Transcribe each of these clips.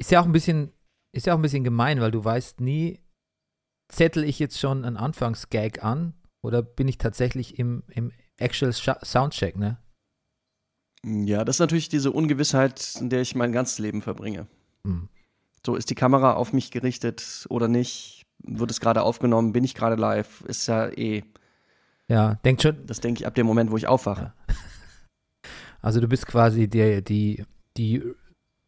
ist ja auch ein bisschen, ist ja auch ein bisschen gemein, weil du weißt nie, zettel ich jetzt schon einen Anfangsgag an oder bin ich tatsächlich im, im Actual Soundcheck, ne? Ja, das ist natürlich diese Ungewissheit, in der ich mein ganzes Leben verbringe. Hm. So, ist die Kamera auf mich gerichtet oder nicht? Wird es gerade aufgenommen? Bin ich gerade live? Ist ja eh. Ja, denkt schon. Das denke ich ab dem Moment, wo ich aufwache. Ja. Also du bist quasi die, die, die,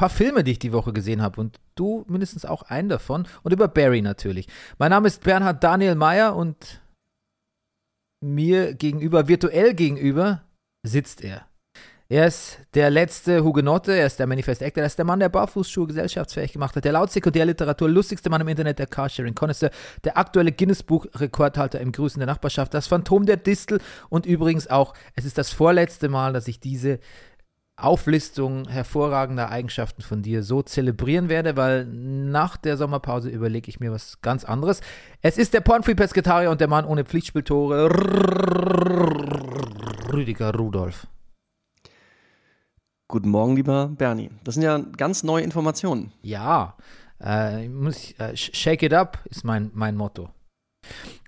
paar Filme, die ich die Woche gesehen habe und du mindestens auch einen davon und über Barry natürlich. Mein Name ist Bernhard Daniel Mayer und mir gegenüber, virtuell gegenüber, sitzt er. Er ist der letzte Hugenotte, er ist der Manifest Actor, er ist der Mann, der Barfußschuhe gesellschaftsfähig gemacht hat, der laut Sekundärliteratur lustigste Mann im Internet, der Carsharing Connoisseur, der aktuelle Guinness-Buch-Rekordhalter im Grüßen der Nachbarschaft, das Phantom der Distel und übrigens auch, es ist das vorletzte Mal, dass ich diese Auflistung hervorragender Eigenschaften von dir so zelebrieren werde, weil nach der Sommerpause überlege ich mir was ganz anderes. Es ist der Pornfree Pesketarier und der Mann ohne Pflichtspieltore, Rüdiger Rudolf. Guten Morgen, lieber Bernie. Das sind ja ganz neue Informationen. Ja, äh, muss, äh, shake it up ist mein, mein Motto.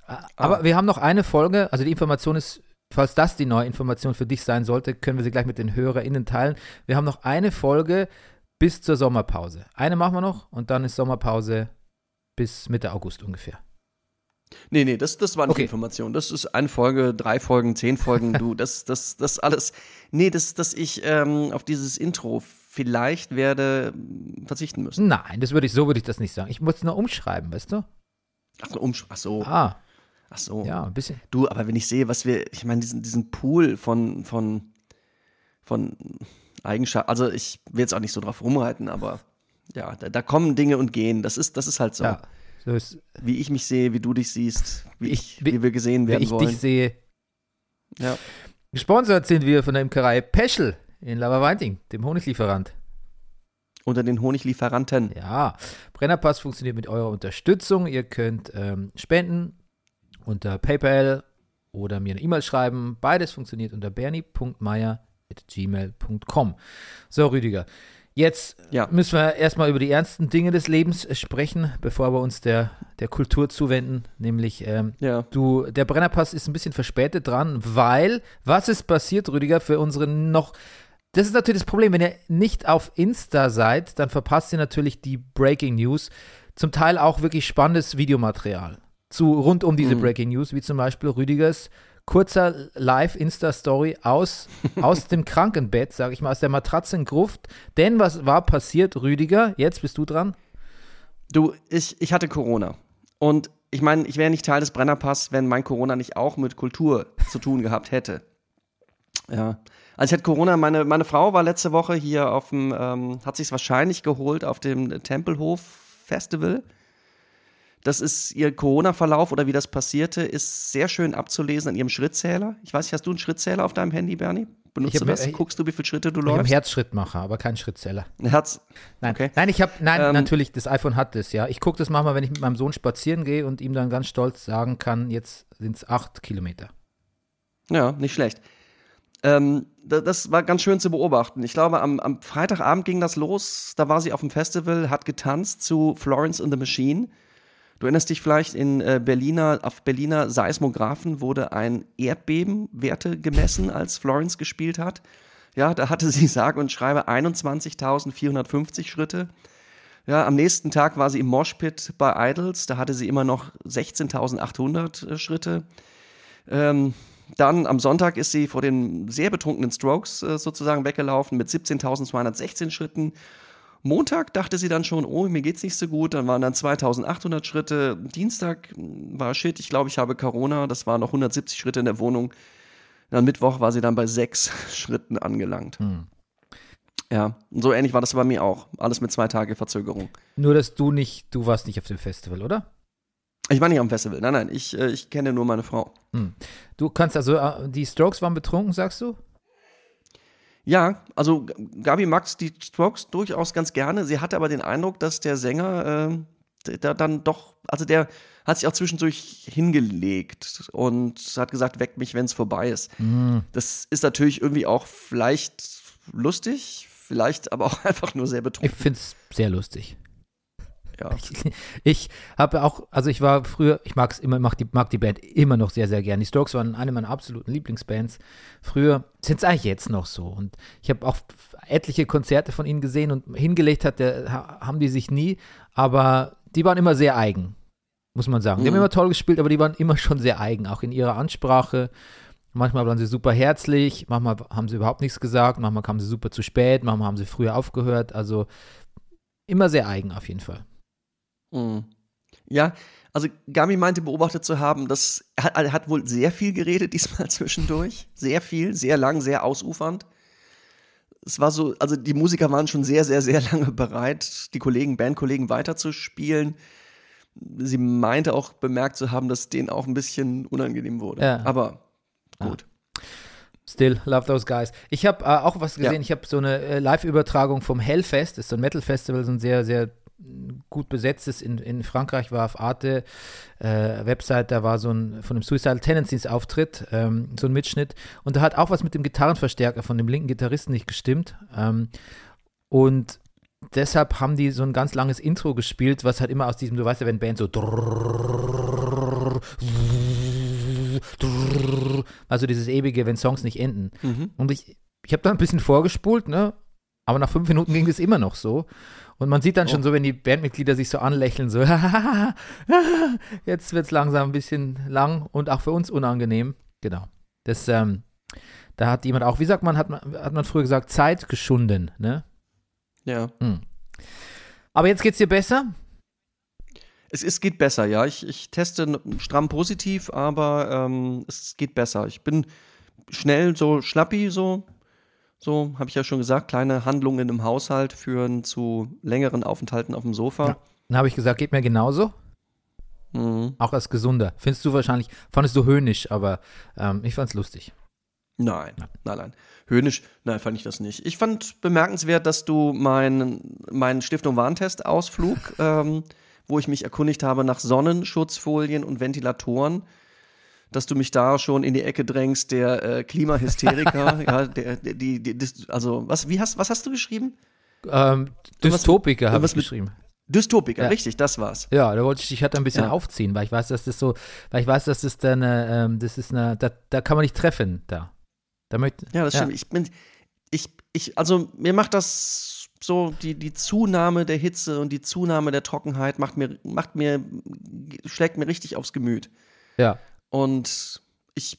Äh, aber ah. wir haben noch eine Folge, also die Information ist, falls das die neue Information für dich sein sollte, können wir sie gleich mit den HörerInnen teilen. Wir haben noch eine Folge bis zur Sommerpause. Eine machen wir noch und dann ist Sommerpause bis Mitte August ungefähr. Nee, nee, das, das war nicht okay. Information. Das ist eine Folge, drei Folgen, zehn Folgen, du, das, das, das alles. Nee, das, dass ich ähm, auf dieses Intro vielleicht werde verzichten müssen. Nein, das würde ich, so würde ich das nicht sagen. Ich muss es nur umschreiben, weißt du? Ach umsch ach so. Ah. Ach so. Ja, ein bisschen. Du, aber wenn ich sehe, was wir, ich meine, diesen, diesen Pool von, von, von Eigenschaften, also ich will jetzt auch nicht so drauf rumreiten, aber ja, da, da kommen Dinge und gehen. Das ist, das ist halt so. Ja. So wie ich mich sehe, wie du dich siehst, wie, ich, wie, wie wir gesehen werden wie ich wollen. dich sehe. Ja. Gesponsert sind wir von der Imkerei Peschel in Laberweinting, dem Honiglieferant. Unter den Honiglieferanten. Ja, Brennerpass funktioniert mit eurer Unterstützung. Ihr könnt ähm, spenden unter PayPal oder mir eine E-Mail schreiben. Beides funktioniert unter bernie.meier.gmail.com. So, Rüdiger, Jetzt ja. müssen wir erstmal über die ernsten Dinge des Lebens sprechen, bevor wir uns der, der Kultur zuwenden. Nämlich, ähm, ja. du, der Brennerpass ist ein bisschen verspätet dran, weil, was ist passiert, Rüdiger, für unsere noch. Das ist natürlich das Problem, wenn ihr nicht auf Insta seid, dann verpasst ihr natürlich die Breaking News. Zum Teil auch wirklich spannendes Videomaterial zu rund um diese mhm. Breaking News, wie zum Beispiel Rüdigers kurzer Live-Insta-Story aus, aus dem Krankenbett, sage ich mal, aus der Matratzengruft. Denn was war passiert, Rüdiger? Jetzt bist du dran. Du, ich, ich hatte Corona. Und ich meine, ich wäre nicht Teil des Brennerpass, wenn mein Corona nicht auch mit Kultur zu tun gehabt hätte. Ja. Also ich hatte Corona, meine, meine Frau war letzte Woche hier auf dem, ähm, hat sich wahrscheinlich geholt auf dem Tempelhof Festival. Das ist ihr Corona-Verlauf oder wie das passierte, ist sehr schön abzulesen an ihrem Schrittzähler. Ich weiß nicht, hast du einen Schrittzähler auf deinem Handy, Bernie? Benutzt du das? Ich, Guckst du, wie viele Schritte du ich läufst? Ich habe Herzschrittmacher, aber keinen Schrittzähler. Herz. Nein, okay. nein, ich habe, nein, ähm, natürlich, das iPhone hat das, ja. Ich gucke das manchmal, wenn ich mit meinem Sohn spazieren gehe und ihm dann ganz stolz sagen kann, jetzt sind es acht Kilometer. Ja, nicht schlecht. Ähm, das, das, war ganz schön zu beobachten. Ich glaube, am, am Freitagabend ging das los. Da war sie auf dem Festival, hat getanzt zu Florence and the Machine. Du erinnerst dich vielleicht, in äh, Berliner, auf Berliner Seismographen wurde ein Erdbebenwerte gemessen, als Florence gespielt hat. Ja, da hatte sie sage und schreibe 21.450 Schritte. Ja, am nächsten Tag war sie im Moshpit bei Idols, da hatte sie immer noch 16.800 äh, Schritte. Ähm, dann am Sonntag ist sie vor den sehr betrunkenen Strokes äh, sozusagen weggelaufen mit 17.216 Schritten. Montag dachte sie dann schon, oh, mir geht's nicht so gut. Dann waren dann 2800 Schritte. Dienstag war shit, ich glaube, ich habe Corona. Das waren noch 170 Schritte in der Wohnung. Dann Mittwoch war sie dann bei sechs Schritten angelangt. Hm. Ja, so ähnlich war das bei mir auch. Alles mit zwei Tage Verzögerung. Nur, dass du nicht, du warst nicht auf dem Festival, oder? Ich war nicht am Festival. Nein, nein, ich, äh, ich kenne nur meine Frau. Hm. Du kannst also, äh, die Strokes waren betrunken, sagst du? Ja, also Gabi mag die Strokes durchaus ganz gerne. Sie hatte aber den Eindruck, dass der Sänger äh, da dann doch, also der hat sich auch zwischendurch hingelegt und hat gesagt, weckt mich, wenn es vorbei ist. Mhm. Das ist natürlich irgendwie auch vielleicht lustig, vielleicht aber auch einfach nur sehr Ich betrunken. finde es sehr lustig. Ja. Ich, ich habe auch, also ich war früher, ich mag's immer, mag die, mag die Band immer noch sehr, sehr gern. Die Strokes waren eine meiner absoluten Lieblingsbands. Früher sind es eigentlich jetzt noch so. Und ich habe auch etliche Konzerte von ihnen gesehen und hingelegt hat, der, ha- haben die sich nie, aber die waren immer sehr eigen, muss man sagen. Die haben Mhm. immer toll gespielt, aber die waren immer schon sehr eigen, auch in ihrer Ansprache. Manchmal waren sie super herzlich, manchmal haben sie überhaupt nichts gesagt, manchmal kamen sie super zu spät, manchmal haben sie früher aufgehört. Also immer sehr eigen auf jeden Fall. Mhm. Ja, also Gabi meinte beobachtet zu haben, dass er hat, er hat wohl sehr viel geredet diesmal zwischendurch. Sehr viel, sehr lang, sehr ausufernd. Es war so, also die Musiker waren schon sehr, sehr, sehr lange bereit, die Kollegen, Bandkollegen weiterzuspielen. Sie meinte auch bemerkt zu haben, dass denen auch ein bisschen unangenehm wurde. Ja. Aber Ah. gut. Still, love those guys. Ich habe äh, auch was gesehen. Ja. Ich habe so eine äh, Live-Übertragung vom Hellfest. Das ist so ein Metal-Festival, so ein sehr, sehr gut besetztes in, in Frankreich, war auf Arte äh, Website, da war so ein von dem Suicidal Tendencies Auftritt, ähm, so ein Mitschnitt. Und da hat auch was mit dem Gitarrenverstärker von dem linken Gitarristen nicht gestimmt. Ähm, und deshalb haben die so ein ganz langes Intro gespielt, was halt immer aus diesem, du weißt ja, wenn Band so also dieses ewige, wenn Songs nicht enden. Mhm. Und ich, ich habe da ein bisschen vorgespult, ne? Aber nach fünf Minuten ging es immer noch so. Und man sieht dann schon Oh. so, wenn die Bandmitglieder sich so anlächeln, so, jetzt wird es langsam ein bisschen lang und auch für uns unangenehm. Genau. Das, ähm, da hat jemand auch, wie sagt man, hat man, hat man früher gesagt, Zeit geschunden, ne? Ja. Hm. Aber jetzt geht's dir besser? Es, es geht besser, ja. Ich, ich teste stramm positiv, aber ähm, es geht besser. Ich bin schnell so schlappi, so, so habe ich ja schon gesagt, kleine Handlungen im Haushalt führen zu längeren Aufenthalten auf dem Sofa. Ja. Dann habe ich gesagt, geht mir genauso, Mhm. auch als gesunder. Findest du wahrscheinlich, fandest du höhnisch, aber ähm, ich fand's lustig. Nein, nein, nein. Höhnisch, nein, fand ich das nicht. Ich fand bemerkenswert, dass du meinen meinen Stiftung Warntest-Ausflug, ähm, wo ich mich erkundigt habe nach Sonnenschutzfolien und Ventilatoren, dass du mich da schon in die Ecke drängst, der äh, Klimahysteriker, ja, der, die, die, also, was, wie hast, was hast du geschrieben? Ähm, Dystopiker habe ich geschrieben. Dystopiker, Ja. richtig, das war's. Ja, da wollte ich dich halt ein bisschen Ja. aufziehen, weil ich weiß, dass das so, weil ich weiß, dass das dann, äh, ähm, das ist eine, da, da kann man nicht treffen, da. Da möchte, Ja, das stimmt. Ich bin, ich, ich, also mir macht das so, die, die Zunahme der Hitze und die Zunahme der Trockenheit macht mir, macht mir, schlägt mir richtig aufs Gemüt. ja. Und ich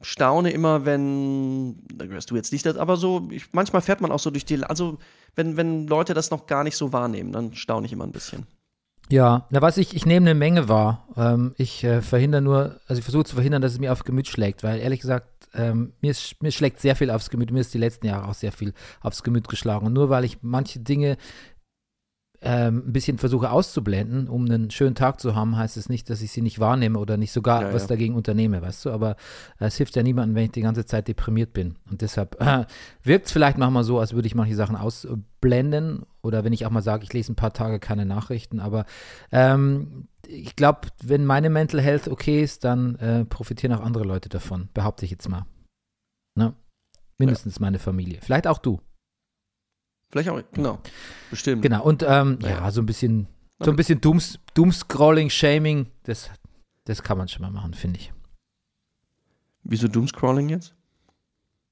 staune immer, wenn, da gehörst du jetzt nicht, aber so, ich, manchmal fährt man auch so durch die, also wenn, wenn Leute das noch gar nicht so wahrnehmen, dann staune ich immer ein bisschen. Ja, na was ich, ich nehme eine Menge wahr. Ähm, ich äh, verhindere nur, also ich versuche zu verhindern, dass es mir aufs Gemüt schlägt, weil ehrlich gesagt, ähm, mir, ist, mir schlägt sehr viel aufs Gemüt. Mir ist die letzten Jahre auch sehr viel aufs Gemüt geschlagen. Und nur weil ich manche Dinge ähm, ein bisschen versuche auszublenden, um einen schönen Tag zu haben, heißt es nicht, dass ich sie nicht wahrnehme oder nicht sogar Ja, was ja. dagegen unternehme, weißt du? Aber äh, es hilft ja niemandem, wenn ich die ganze Zeit deprimiert bin. Und deshalb äh, wirkt es vielleicht manchmal so, als würde ich manche Sachen ausblenden oder wenn ich auch mal sage, ich lese ein paar Tage keine Nachrichten. Aber ähm, ich glaube, wenn meine Mental Health okay ist, dann äh, profitieren auch andere Leute davon, behaupte ich jetzt mal. Ne? Mindestens meine Familie. Vielleicht auch du. Vielleicht auch, genau, bestimmt. Genau. Und ähm, ja, Ja. so ein bisschen, so ein bisschen Dooms, Doomscrolling, Shaming, das, das kann man schon mal machen, finde ich. Wieso Doomscrolling jetzt?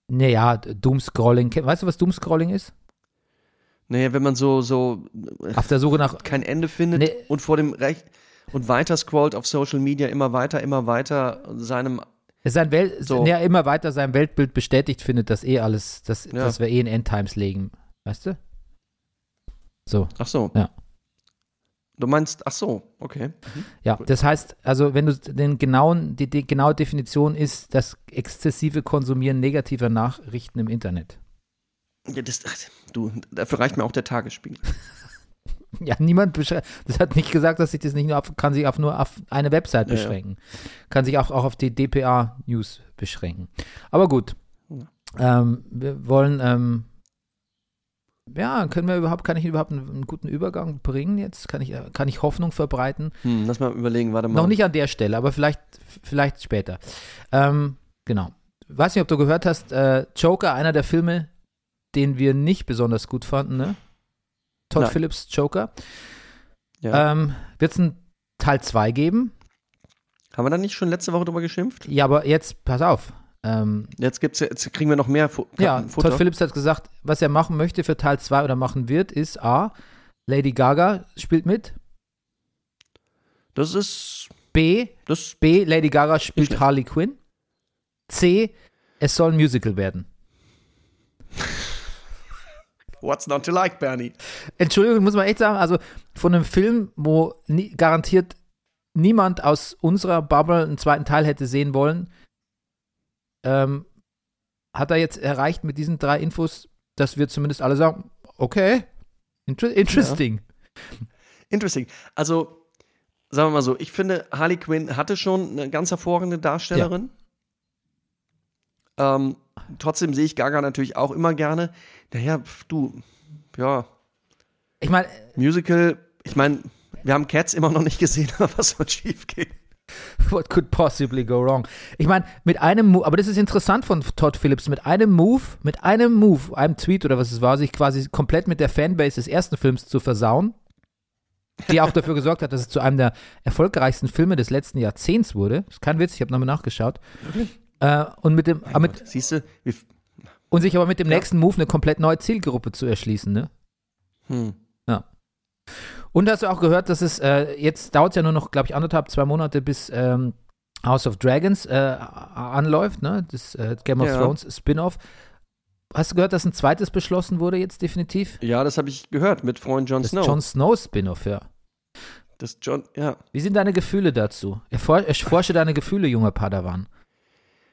Naja, Doomscrolling, weißt du, was Doomscrolling ist? Naja, wenn man so, so Auf der Suche nach, kein Ende findet Nee. und vor dem Recht und weiter scrollt auf Social Media immer weiter, immer weiter seinem sein Welt, So. ja, immer weiter sein Weltbild bestätigt findet, dass eh alles, dass, Ja. dass wir eh in Endtimes legen. Weißt du? So. Ach so. Ja. Du meinst, ach so, okay. Ja, Gut. das heißt, also wenn du den genauen, die, die genaue Definition ist das exzessive Konsumieren negativer Nachrichten im Internet. Ja, das, ach, du, dafür reicht mir auch der Tagesspiegel. Ja, niemand beschränkt. Das hat nicht gesagt, dass sich das nicht nur auf, kann sich auf nur auf eine Website Ja, ja. beschränken. Kann sich auch, auch auf die DPA-News beschränken. Aber gut. Ähm, wir wollen, ähm, ja, können wir überhaupt, kann ich überhaupt einen, einen guten Übergang bringen jetzt? Kann ich, äh, kann ich Hoffnung verbreiten? Hm, lass mal überlegen, warte mal. Noch nicht an der Stelle, aber vielleicht, vielleicht später. Ähm, genau. Weiß nicht, ob du gehört hast, äh, Joker, einer der Filme, den wir nicht besonders gut fanden, ne? Todd Nein. Phillips Joker. Ja. Ähm, Wird es einen Teil 2 geben? Haben wir da nicht schon letzte Woche drüber geschimpft? Ja, aber jetzt, pass auf. Ähm, Jetzt, gibt's, jetzt kriegen wir noch mehr Fu ja, Futter. Todd Phillips hat gesagt, was er machen möchte für Teil 2 oder machen wird, ist A, Lady Gaga spielt mit. Das ist. B, Das, B, Lady Gaga spielt. Harley Quinn. C, es soll ein Musical werden. what's not to like, Bernie? Entschuldigung, muss man echt sagen, also von einem Film, wo nie, garantiert niemand aus unserer Bubble einen zweiten Teil hätte sehen wollen, ähm, hat er jetzt erreicht mit diesen drei Infos, dass wir zumindest alle sagen, okay, inter interesting. Interesting. Also, sagen wir mal so, ich finde, Harley Quinn hatte schon eine ganz hervorragende Darstellerin. Ähm, trotzdem sehe ich Gaga natürlich auch immer gerne. Naja, pf, du, ja, Ich meine, Musical, ich meine, wir haben Cats immer noch nicht gesehen, aber was soll schief gehen? what could possibly go wrong? Ich meine, mit einem Move, aber das ist interessant von Todd Phillips, mit einem Move, mit einem Move, einem Tweet oder was es war, sich quasi komplett mit der Fanbase des ersten Films zu versauen, die auch dafür gesorgt hat, dass es zu einem der erfolgreichsten Filme des letzten Jahrzehnts wurde. Das ist kein Witz, ich habe nochmal nachgeschaut. Äh, und mit dem, mit, Siehst du, und sich aber mit dem Ja. nächsten Move eine komplett neue Zielgruppe zu erschließen, ne? hm. Und hast du auch gehört, dass es äh, jetzt dauert ja nur noch, glaube ich, anderthalb, zwei Monate, bis ähm, House of Dragons äh, anläuft, ne? Das äh, Game of Ja. Thrones Spin-off. Hast du gehört, dass ein zweites beschlossen wurde jetzt definitiv? Ja, das habe ich gehört mit Freund Jon Das Snow. Jon Snow Spin-off, ja. das John, ja. Wie sind deine Gefühle dazu? Erfor erforsche deine Gefühle, junger Padawan.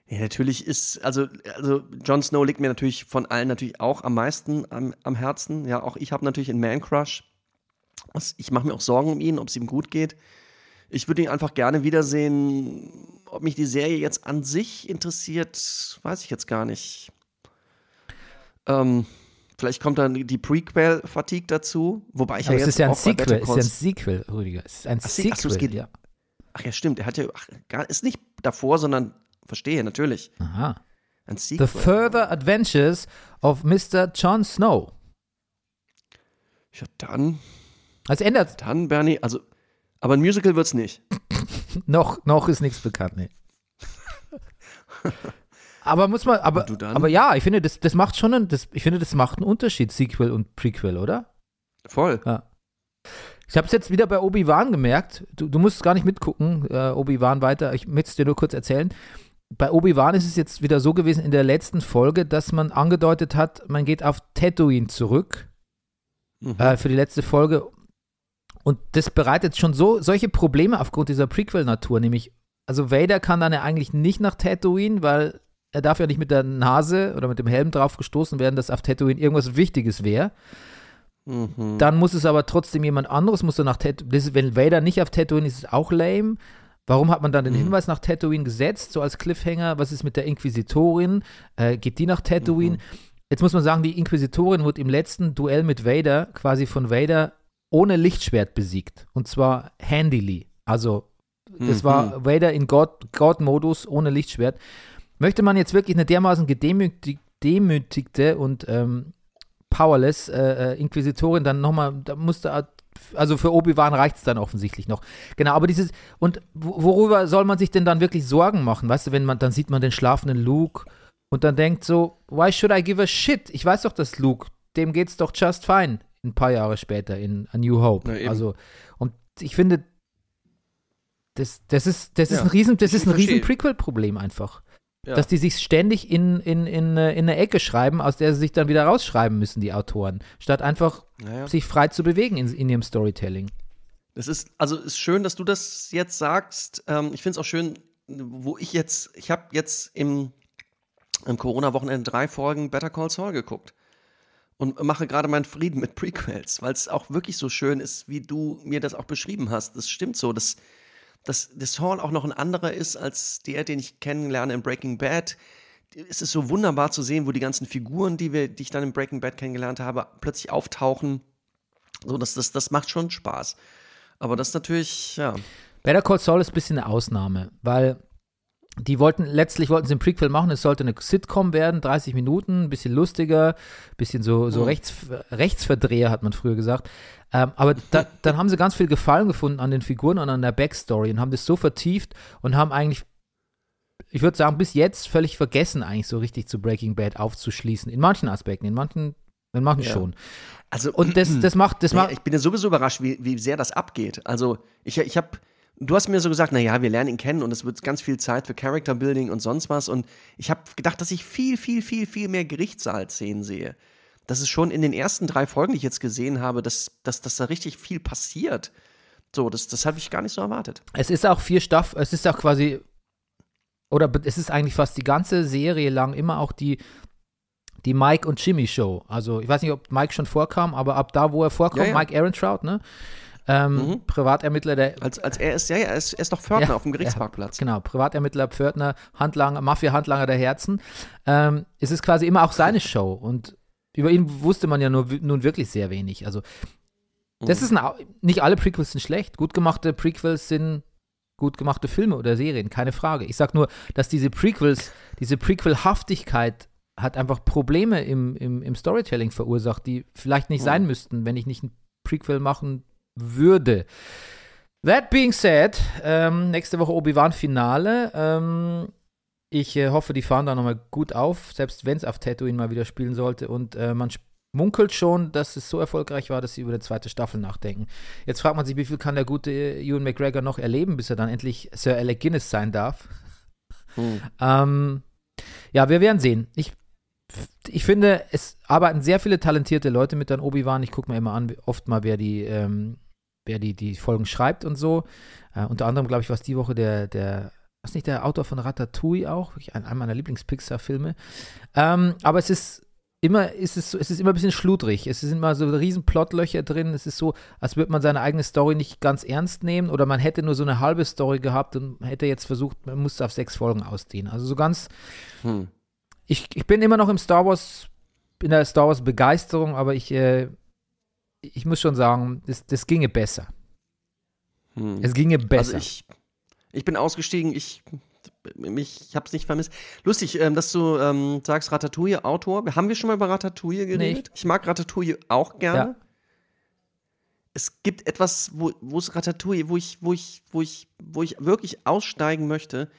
Ja, natürlich ist, also, also Jon Snow liegt mir natürlich von allen natürlich auch am meisten am, am Herzen. Ja, auch ich habe natürlich einen Man-Crush. Ich mache mir auch Sorgen um ihn, ob es ihm gut geht. Ich würde ihn einfach gerne wiedersehen. Ob mich die Serie jetzt an sich interessiert, weiß ich jetzt gar nicht. Ähm, vielleicht kommt dann die Prequel-Fatigue dazu, wobei ich Aber ja es jetzt ist ja ein Sequel, es ist ja ein Sequel, Rüdiger. Es ist ein Ach, Se- Sequel, ach so, es geht- ja. Ach ja, stimmt. Er hat ja, ach, gar, ist nicht davor, sondern, verstehe, natürlich. Aha. Ein The Sequel. Further Adventures of Mr. Jon Snow. Ja, dann, Also ändert, dann, Bernie, also, aber ein Musical wird's nicht. noch, noch ist nichts bekannt, nee. Aber muss man, aber, aber ja, ich finde, das, das macht schon einen, das, ich finde, das macht einen Unterschied, Sequel und Prequel, oder? Voll. Ich habe es jetzt wieder bei Obi-Wan gemerkt. Du, du musst gar nicht mitgucken, äh, Obi-Wan weiter. Ich möchte es dir nur kurz erzählen. Bei Obi-Wan ist es jetzt wieder so gewesen in der letzten Folge, dass man angedeutet hat, man geht auf Tatooine zurück Mhm. äh, für die letzte Folge. Und das bereitet schon so solche Probleme aufgrund dieser Prequel-Natur, nämlich, also Vader kann dann ja eigentlich nicht nach Tatooine, weil er darf ja nicht mit der Nase oder mit dem Helm drauf gestoßen werden, dass auf Tatooine irgendwas Wichtiges wäre. Mhm. Dann muss es aber trotzdem jemand anderes, muss er nach Tatooine, wenn Vader nicht auf Tatooine ist, ist es auch lame. Warum hat man dann den Mhm. Hinweis nach Tatooine gesetzt, so als Cliffhanger? Was ist mit der Inquisitorin? Äh, geht die nach Tatooine? Mhm. Jetzt muss man sagen, die Inquisitorin wurde im letzten Duell mit Vader quasi von Vader ohne Lichtschwert besiegt. Und zwar handily. Also, das Mhm. war Vader in God- God-Modus ohne Lichtschwert. Möchte man jetzt wirklich eine dermaßen gedemütig, demütigte und ähm, powerless äh, äh, Inquisitorin dann nochmal, da musste, also für Obi-Wan reicht es dann offensichtlich noch. Genau, aber dieses, und wo- worüber soll man sich denn dann wirklich Sorgen machen? Weißt du, wenn man, dann sieht man den schlafenden Luke und dann denkt so, why should I give a shit? Ich weiß doch, dass Luke, dem geht's doch just fine ein paar Jahre später in A New Hope. Na also, und ich finde, das, das ist, das ist Ja, ein riesen, das ich ist ein riesen. Prequel-Problem einfach. Ja. Dass die sich ständig in, in, in, in eine Ecke schreiben, aus der sie sich dann wieder rausschreiben müssen, die Autoren, statt einfach Naja. sich frei zu bewegen in, in ihrem Storytelling. Das ist, also ist schön, dass du das jetzt sagst. Ähm, ich finde es auch schön, wo ich jetzt, ich habe jetzt im, im Corona-Wochenende drei Folgen Better Call Saul geguckt. Und mache gerade meinen Frieden mit Prequels, weil es auch wirklich so schön ist, wie du mir das auch beschrieben hast. Das stimmt so, dass, dass, dass Saul auch noch ein anderer ist als der, den ich kennenlerne in Breaking Bad. Es ist so wunderbar zu sehen, wo die ganzen Figuren, die, wir, die ich dann in Breaking Bad kennengelernt habe, plötzlich auftauchen. So, das, das, das macht schon Spaß. Aber das ist natürlich, ja. Better Call Saul ist ein bisschen eine Ausnahme, weil die wollten, letztlich wollten sie ein Prequel machen, es sollte eine Sitcom werden, 30 Minuten, ein bisschen lustiger, ein bisschen so, so mhm. Rechts, Rechtsverdreher, hat man früher gesagt. Ähm, aber da, dann haben sie ganz viel Gefallen gefunden an den Figuren und an der Backstory und haben das so vertieft und haben eigentlich, ich würde sagen, bis jetzt völlig vergessen, eigentlich so richtig zu Breaking Bad aufzuschließen. In manchen Aspekten, in manchen, in manchen ja. schon. Also, und das, das macht, das macht. Ich bin ja sowieso überrascht, wie, wie sehr das abgeht. Also, ich, ich habe du hast mir so gesagt, naja, wir lernen ihn kennen und es wird ganz viel Zeit für Character Building und sonst was. Und ich habe gedacht, dass ich viel, viel, viel, viel mehr Gerichtssaalszenen sehe. Das ist schon in den ersten drei Folgen, die ich jetzt gesehen habe, dass, dass, dass da richtig viel passiert. So, das, das habe ich gar nicht so erwartet. Es ist auch vier Staffeln, es ist auch quasi, oder es ist eigentlich fast die ganze Serie lang immer auch die, die Mike und Jimmy Show. Also ich weiß nicht, ob Mike schon vorkam, aber ab da, wo er vorkommt, ja, ja. Mike Ehrentraut, ne? Ähm, mhm. Privatermittler, der. Als, als er ist, ja, ja, er ist, er ist doch Pförtner ja, auf dem Gerichtsparkplatz. Ja, genau, Privatermittler, Pförtner, Handlanger, Mafia-Handlanger der Herzen. Ähm, es ist quasi immer auch seine Show und über ihn wusste man ja nur, nun wirklich sehr wenig. Also, das mhm. ist ein, nicht alle Prequels sind schlecht. Gut gemachte Prequels sind gut gemachte Filme oder Serien, keine Frage. Ich sag nur, dass diese Prequels, diese Prequel-Haftigkeit hat einfach Probleme im, im, im Storytelling verursacht, die vielleicht nicht mhm. sein müssten, wenn ich nicht ein Prequel machen würde. That being said, ähm, nächste Woche Obi-Wan-Finale. Ähm, ich äh, hoffe, die fahren da nochmal gut auf, selbst wenn es auf Tatooine mal wieder spielen sollte. Und äh, man munkelt schon, dass es so erfolgreich war, dass sie über die zweite Staffel nachdenken. Jetzt fragt man sich, wie viel kann der gute Ewan McGregor noch erleben, bis er dann endlich Sir Alec Guinness sein darf. Hm. Ähm, ja, wir werden sehen. Ich ich finde, es arbeiten sehr viele talentierte Leute mit an Obi-Wan. Ich gucke mir immer an, oft mal, wer die ähm, wer die, die Folgen schreibt und so. Äh, unter anderem, glaube ich, was die Woche der, der, was nicht der Autor von Ratatouille auch, ein, einer meiner Lieblings-Pixar-Filme. Ähm, aber es ist immer, ist es, es ist immer ein bisschen schludrig. Es sind immer so riesen Plotlöcher drin. Es ist so, als würde man seine eigene Story nicht ganz ernst nehmen oder man hätte nur so eine halbe Story gehabt und hätte jetzt versucht, man muss es auf sechs Folgen ausdehnen. Also so ganz. Hm. Ich, ich bin immer noch im Star Wars, in der Star Wars Begeisterung, aber ich äh, ich muss schon sagen, das, das ginge besser. Hm. Es ginge also besser. Also ich, ich bin ausgestiegen, ich, mich, ich habe es nicht vermisst. Lustig, ähm, dass du ähm, sagst Ratatouille, Autor. Haben wir schon mal über Ratatouille geredet? Nee. Ich mag Ratatouille auch gerne. Ja. Es gibt etwas, wo es Ratatouille, wo ich, wo ich, wo ich, wo ich wirklich aussteigen möchte.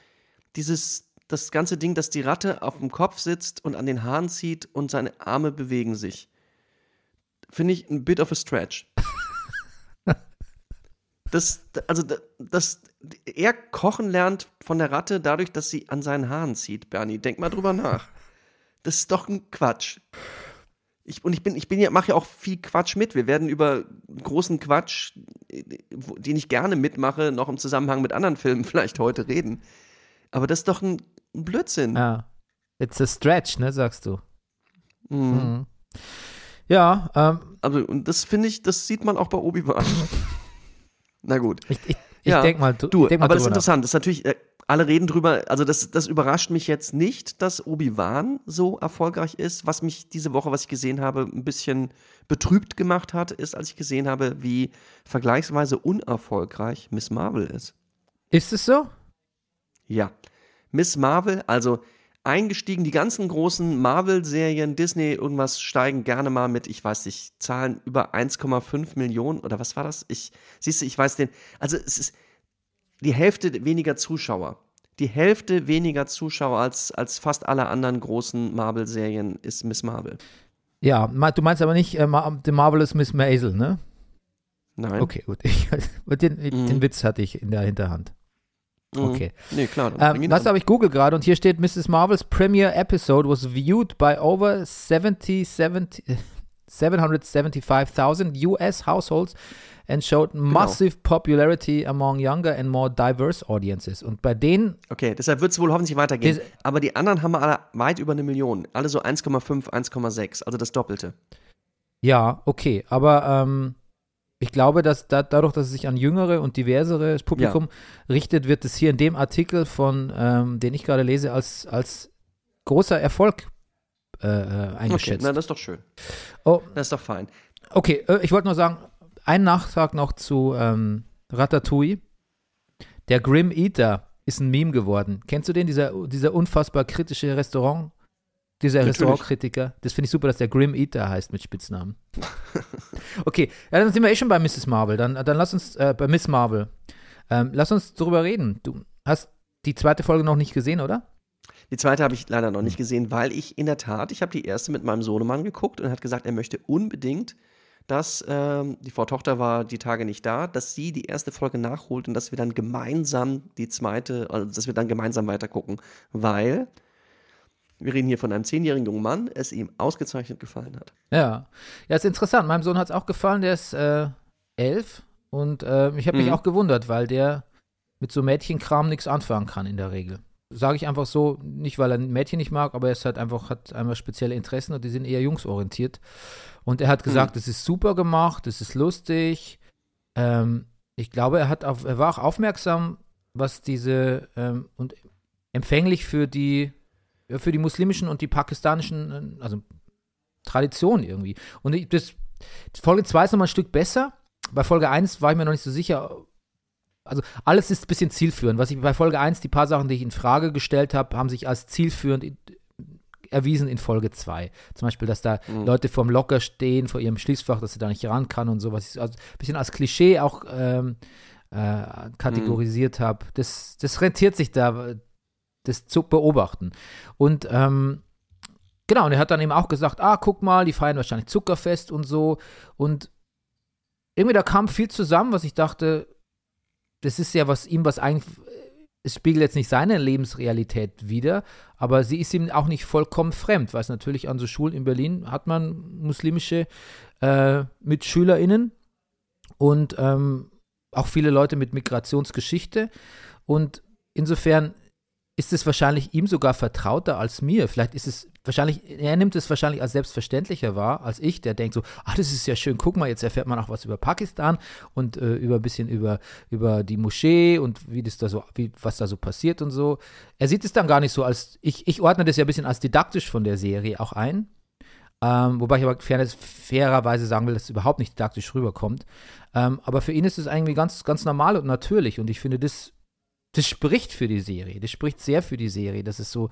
Dieses, das ganze Ding, dass die Ratte auf dem Kopf sitzt und an den Haaren zieht und seine Arme bewegen sich finde ich ein bit of a stretch. das, also, das, er kochen lernt von der Ratte dadurch, dass sie an seinen Haaren zieht, Bernie. Denk mal drüber nach. Das ist doch ein Quatsch. Ich, und ich bin, ich bin ja, mache ja auch viel Quatsch mit. Wir werden über großen Quatsch, den ich gerne mitmache, noch im Zusammenhang mit anderen Filmen vielleicht heute reden. Aber das ist doch ein Blödsinn. Ja. It's a stretch, ne, sagst du. Mhm. mhm. Ja, ähm. Also, und das finde ich, das sieht man auch bei Obi-Wan. Na gut. Ich, ich, ich ja, denke mal, du, du denk mal aber das ist interessant. Das ist natürlich, äh, alle reden drüber, also das, das überrascht mich jetzt nicht, dass Obi-Wan so erfolgreich ist. Was mich diese Woche, was ich gesehen habe, ein bisschen betrübt gemacht hat, ist, als ich gesehen habe, wie vergleichsweise unerfolgreich Miss Marvel ist. Ist es so? Ja. Miss Marvel, also eingestiegen. Die ganzen großen Marvel-Serien, Disney, irgendwas steigen gerne mal mit, ich weiß nicht, Zahlen über 1,5 Millionen oder was war das? Ich, siehst du, ich weiß den. Also es ist die Hälfte weniger Zuschauer. Die Hälfte weniger Zuschauer als, als fast alle anderen großen Marvel-Serien ist Miss Marvel. Ja, du meinst aber nicht, äh, The Marvelous Miss Maisel, ne? Nein. Okay, gut. den, den mhm. Witz hatte ich in der Hinterhand. Mhm. Okay. Nee, klar. Ähm, was habe ich google gerade und hier steht, Mrs. Marvel's premiere episode was viewed by over 70, 70 775,000 US households and showed genau. massive popularity among younger and more diverse audiences. Und bei denen. Okay, deshalb wird es wohl hoffentlich weitergehen. Aber die anderen haben alle weit über eine Million. Alle so 1,5, 1,6, also das Doppelte. Ja, okay, aber ähm, ich glaube, dass da, dadurch, dass es sich an jüngere und diversere Publikum ja. richtet, wird es hier in dem Artikel von, ähm, den ich gerade lese, als, als großer Erfolg äh, äh eingeschätzt. Okay, na, das ist doch schön. Oh, das ist doch fein. Okay, äh, ich wollte nur sagen, ein Nachtrag noch zu ähm, Ratatouille. Der Grim Eater ist ein Meme geworden. Kennst du den, dieser, dieser unfassbar kritische Restaurant? Dieser Restaurantkritiker. Das finde ich super, dass der Grim Eater heißt mit Spitznamen. okay, ja, dann sind wir eh schon bei Mrs. Marvel. Dann, dann lass uns, äh, bei Miss Marvel. Ähm, lass uns darüber reden. Du hast die zweite Folge noch nicht gesehen, oder? Die zweite habe ich leider noch nicht gesehen, weil ich in der Tat, ich habe die erste mit meinem Sohnemann geguckt und er hat gesagt, er möchte unbedingt, dass ähm, die Frau Tochter war die Tage nicht da, dass sie die erste Folge nachholt und dass wir dann gemeinsam die zweite, also dass wir dann gemeinsam weitergucken, weil wir reden hier von einem zehnjährigen jungen Mann, es ihm ausgezeichnet gefallen hat. Ja, ja, ist interessant. Meinem Sohn hat es auch gefallen, der ist äh, elf und äh, ich habe mich mhm. auch gewundert, weil der mit so Mädchenkram nichts anfangen kann in der Regel. Sage ich einfach so, nicht weil er ein Mädchen nicht mag, aber er ist halt einfach, hat einmal spezielle Interessen und die sind eher jungsorientiert. Und er hat gesagt, mhm. es ist super gemacht, es ist lustig. Ähm, ich glaube, er hat auf, er war auch aufmerksam, was diese ähm, und empfänglich für die für die muslimischen und die pakistanischen, äh, also Traditionen irgendwie. Und ich, das, Folge 2 ist nochmal ein Stück besser. Bei Folge 1 war ich mir noch nicht so sicher. Also alles ist ein bisschen zielführend. Was ich bei Folge 1, die paar Sachen, die ich in Frage gestellt habe, haben sich als zielführend erwiesen in Folge 2. Zum Beispiel, dass da mhm. Leute vorm Locker stehen, vor ihrem Schließfach, dass sie da nicht ran kann und so, was ich also ein bisschen als Klischee auch ähm, äh, kategorisiert mhm. habe. Das, das rentiert sich da das zu beobachten. Und ähm, genau, und er hat dann eben auch gesagt, ah, guck mal, die feiern wahrscheinlich Zuckerfest und so. Und irgendwie da kam viel zusammen, was ich dachte, das ist ja was ihm, was eigentlich, es spiegelt jetzt nicht seine Lebensrealität wider, aber sie ist ihm auch nicht vollkommen fremd, weil es natürlich an so Schulen in Berlin hat man muslimische äh, MitschülerInnen und ähm, auch viele Leute mit Migrationsgeschichte. Und insofern ist es wahrscheinlich ihm sogar vertrauter als mir. Vielleicht ist es wahrscheinlich, er nimmt es wahrscheinlich als selbstverständlicher wahr als ich, der denkt so, ach, das ist ja schön, guck mal, jetzt erfährt man auch was über Pakistan und äh, über ein bisschen über, über die Moschee und wie das da so, wie, was da so passiert und so. Er sieht es dann gar nicht so als, ich, ich ordne das ja ein bisschen als didaktisch von der Serie auch ein. Ähm, wobei ich aber fairness, fairerweise sagen will, dass es überhaupt nicht didaktisch rüberkommt. Ähm, aber für ihn ist es eigentlich ganz, ganz normal und natürlich und ich finde, das das spricht für die Serie. Das spricht sehr für die Serie. Das ist so,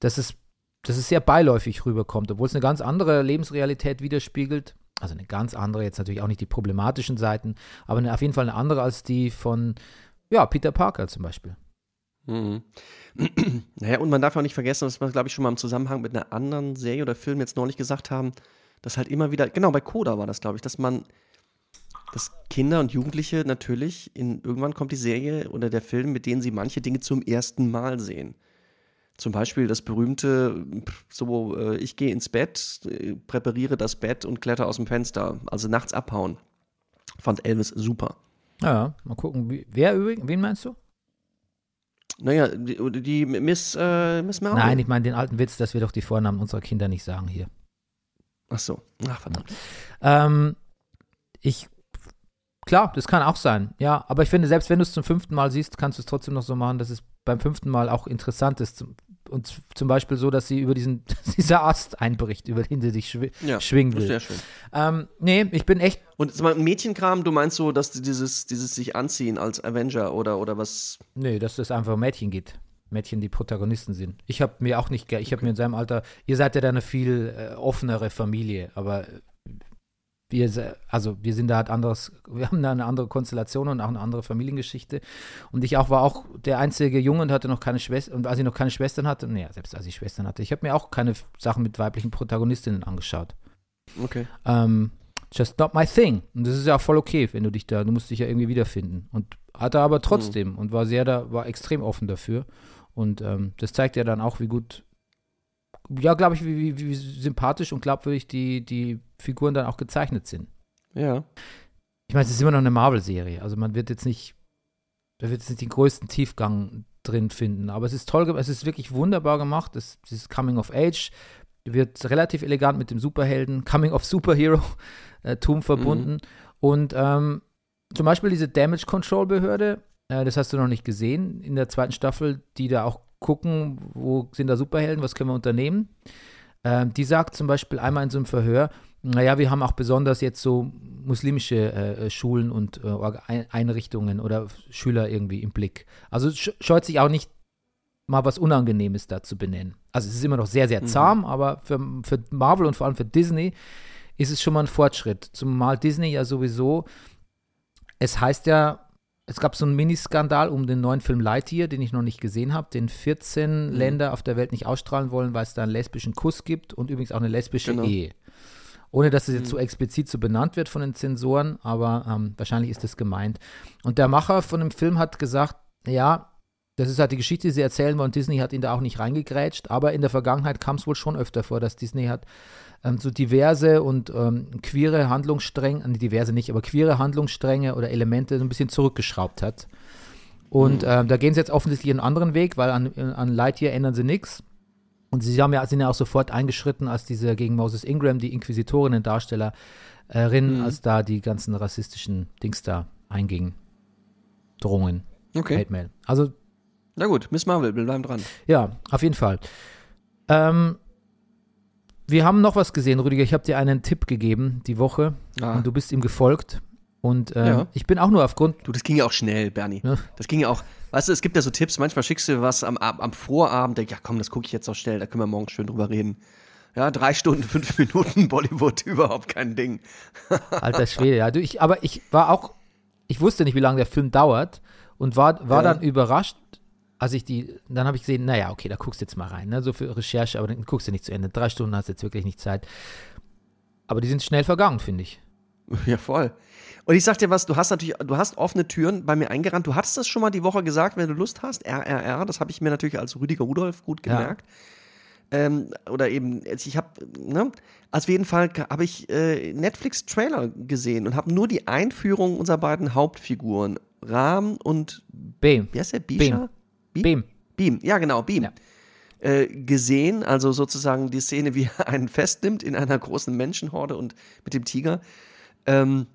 dass es, dass es sehr beiläufig rüberkommt, obwohl es eine ganz andere Lebensrealität widerspiegelt. Also eine ganz andere, jetzt natürlich auch nicht die problematischen Seiten, aber eine, auf jeden Fall eine andere als die von, ja, Peter Parker zum Beispiel. Mhm. Naja, und man darf auch nicht vergessen, was wir, glaube ich, schon mal im Zusammenhang mit einer anderen Serie oder Film jetzt neulich gesagt haben, dass halt immer wieder, genau, bei Coda war das, glaube ich, dass man dass Kinder und Jugendliche natürlich in irgendwann kommt die Serie oder der Film, mit denen sie manche Dinge zum ersten Mal sehen. Zum Beispiel das berühmte, so, äh, ich gehe ins Bett, äh, präpariere das Bett und kletter aus dem Fenster, also nachts abhauen. Fand Elvis super. Ja, mal gucken. Wie, wer übrigens, wen meinst du? Naja, die, die Miss, äh, Miss Marvel. Nein, ich meine den alten Witz, dass wir doch die Vornamen unserer Kinder nicht sagen hier. Ach so, ach verdammt. Ähm, ich Klar, das kann auch sein, ja. Aber ich finde, selbst wenn du es zum fünften Mal siehst, kannst du es trotzdem noch so machen, dass es beim fünften Mal auch interessant ist. Und zum Beispiel so, dass sie über diesen, dieser Ast einbricht, über den sie sich schw ja, schwingen will. Sehr schön. Ähm, nee, ich bin echt. Und mal, Mädchenkram, du meinst so, dass dieses, dieses sich anziehen als Avenger oder, oder was? Nee, dass es einfach um Mädchen geht. Mädchen, die Protagonisten sind. Ich habe mir auch nicht, ich habe okay. mir in seinem Alter, ihr seid ja da eine viel äh, offenere Familie, aber wir, also wir sind da halt anderes, wir haben da eine andere Konstellation und auch eine andere Familiengeschichte. Und ich auch war auch der einzige Junge und hatte noch keine Schwester, und als ich noch keine Schwestern hatte, naja, selbst als ich Schwestern hatte, ich habe mir auch keine Sachen mit weiblichen Protagonistinnen angeschaut. Okay. Ähm, just not my thing. Und das ist ja auch voll okay, wenn du dich da, du musst dich ja irgendwie wiederfinden. Und hatte aber trotzdem mhm. und war sehr da, war extrem offen dafür. Und ähm, das zeigt ja dann auch, wie gut ja, glaube ich, wie, wie, wie, sympathisch und glaubwürdig die, die Figuren dann auch gezeichnet sind. Ja. Ich meine, es ist immer noch eine Marvel-Serie. Also man wird jetzt nicht, da wird jetzt nicht den größten Tiefgang drin finden. Aber es ist toll, es ist wirklich wunderbar gemacht. Es, dieses Coming of Age wird relativ elegant mit dem Superhelden, Coming of Superhero-Tum äh, verbunden. Mhm. Und ähm, zum Beispiel diese Damage Control Behörde, äh, das hast du noch nicht gesehen in der zweiten Staffel, die da auch gucken, wo sind da Superhelden, was können wir unternehmen. Äh, die sagt zum Beispiel einmal in so einem Verhör, naja, wir haben auch besonders jetzt so muslimische äh, Schulen und äh, Einrichtungen oder Schüler irgendwie im Blick. Also scheut sich auch nicht mal was Unangenehmes da zu benennen. Also es ist immer noch sehr, sehr mhm. zahm, mhm. aber für, für Marvel und vor allem für Disney ist es schon mal ein Fortschritt. Zumal Disney ja sowieso, es heißt ja, es gab so einen Miniskandal um den neuen Film Lightyear, den ich noch nicht gesehen habe, den 14 mhm. Länder auf der Welt nicht ausstrahlen wollen, weil es da einen lesbischen Kuss gibt und übrigens auch eine lesbische genau. Ehe. Ohne dass es jetzt mhm. so explizit so benannt wird von den Zensoren, aber ähm, wahrscheinlich ist das gemeint. Und der Macher von dem Film hat gesagt, ja, das ist halt die Geschichte, die sie erzählen wollen. Disney hat ihn da auch nicht reingegrätscht, aber in der Vergangenheit kam es wohl schon öfter vor, dass Disney hat ähm, so diverse und ähm, queere Handlungsstränge, äh, diverse nicht, aber queere Handlungsstränge oder Elemente so ein bisschen zurückgeschraubt hat. Und mhm. ähm, da gehen sie jetzt offensichtlich einen anderen Weg, weil an, an Lightyear ändern sie nichts. Und sie haben ja, sind ja auch sofort eingeschritten, als diese gegen Moses Ingram, die Inquisitorinnen, Darstellerin, mhm. als da die ganzen rassistischen Dings da eingingen. Drohungen. Okay. Hate Mail. Also na gut, Miss Marvel, wir bleiben dran. Ja, auf jeden Fall. Ähm, wir haben noch was gesehen, Rüdiger. Ich habe dir einen Tipp gegeben die Woche ah. und du bist ihm gefolgt. Und äh, ja. ich bin auch nur aufgrund. Du, das ging ja auch schnell, Bernie. Ja. Das ging ja auch. Weißt du, es gibt ja so Tipps. Manchmal schickst du was am, am Vorabend. Denk, ja, komm, das gucke ich jetzt auch schnell. Da können wir morgen schön drüber reden. Ja, drei Stunden, fünf Minuten Bollywood, überhaupt kein Ding. Alter Schwede, ja. Du, ich, aber ich war auch. Ich wusste nicht, wie lange der Film dauert und war, war ja. dann überrascht, als ich die, dann habe ich gesehen, naja, okay, da guckst du jetzt mal rein, ne? so für Recherche, aber dann guckst du nicht zu Ende. Drei Stunden hast du jetzt wirklich nicht Zeit. Aber die sind schnell vergangen, finde ich. Ja, voll. Und ich sag dir was, du hast natürlich, du hast offene Türen bei mir eingerannt. Du hattest das schon mal die Woche gesagt, wenn du Lust hast. RRR, das habe ich mir natürlich als Rüdiger Rudolf gut gemerkt. Ja. Ähm, oder eben, ich habe, ne, also auf jeden Fall habe ich äh, Netflix-Trailer gesehen und habe nur die Einführung unserer beiden Hauptfiguren, Ram und Bem. Wie heißt der? Bisha? Bem. Beam. Beam, ja genau, Beam. Ja. Äh, gesehen, also sozusagen die Szene, wie er einen festnimmt in einer großen Menschenhorde und mit dem Tiger. Ähm,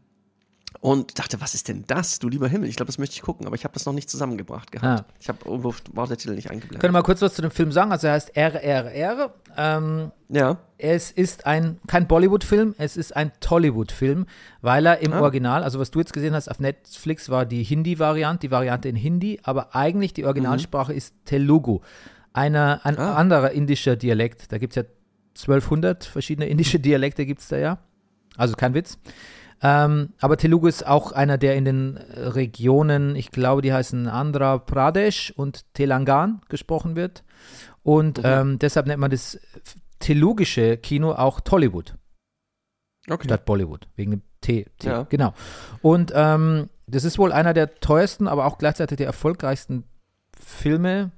und dachte, was ist denn das, du lieber Himmel? Ich glaube, das möchte ich gucken, aber ich habe das noch nicht zusammengebracht gehabt. Ah. Ich habe irgendwo war der Titel nicht eingeblendet. Können wir mal kurz was zu dem Film sagen? Also er heißt RRR. Ähm, ja. Es ist ein kein Bollywood-Film, es ist ein Tollywood-Film, weil er im ah. Original, also was du jetzt gesehen hast auf Netflix, war die Hindi-Variante, die Variante in Hindi, aber eigentlich die Originalsprache mhm. ist Telugu. Einer, ein ah. anderer indischer Dialekt. Da gibt es ja 1200 verschiedene indische Dialekte, gibt es da ja. Also kein Witz. Ähm, aber Telugu ist auch einer, der in den Regionen, ich glaube, die heißen Andhra Pradesh und Telangan gesprochen wird. Und okay. ähm, deshalb nennt man das telugische Kino auch Tollywood. Okay. Statt Bollywood, wegen dem T. T. Ja. Genau. Und ähm, das ist wohl einer der teuersten, aber auch gleichzeitig der erfolgreichsten Filme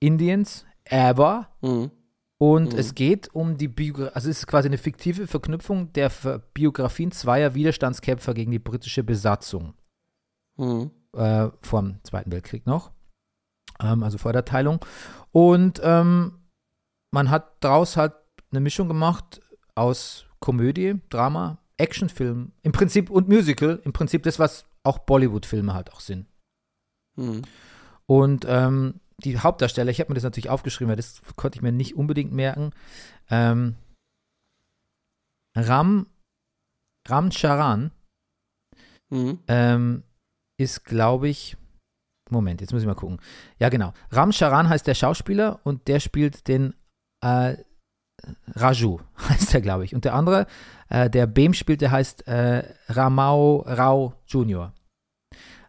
Indiens ever. Mhm. Und mhm. es geht um die Biografie, also es ist quasi eine fiktive Verknüpfung der Biografien zweier Widerstandskämpfer gegen die britische Besatzung. Mhm. Äh, vom Zweiten Weltkrieg noch. Ähm, also vor der Teilung. Und ähm, man hat daraus halt eine Mischung gemacht aus Komödie, Drama, Actionfilm, im Prinzip und Musical, im Prinzip das, was auch Bollywood-Filme halt auch sind. Mhm. Und ähm, die Hauptdarsteller, ich habe mir das natürlich aufgeschrieben, weil das konnte ich mir nicht unbedingt merken. Ähm, Ram, Ram Charan mhm. ähm, ist, glaube ich, Moment, jetzt muss ich mal gucken. Ja, genau. Ram Charan heißt der Schauspieler und der spielt den äh, Raju, heißt er, glaube ich. Und der andere, äh, der Bem spielt, der heißt äh, Ramau Rao Jr.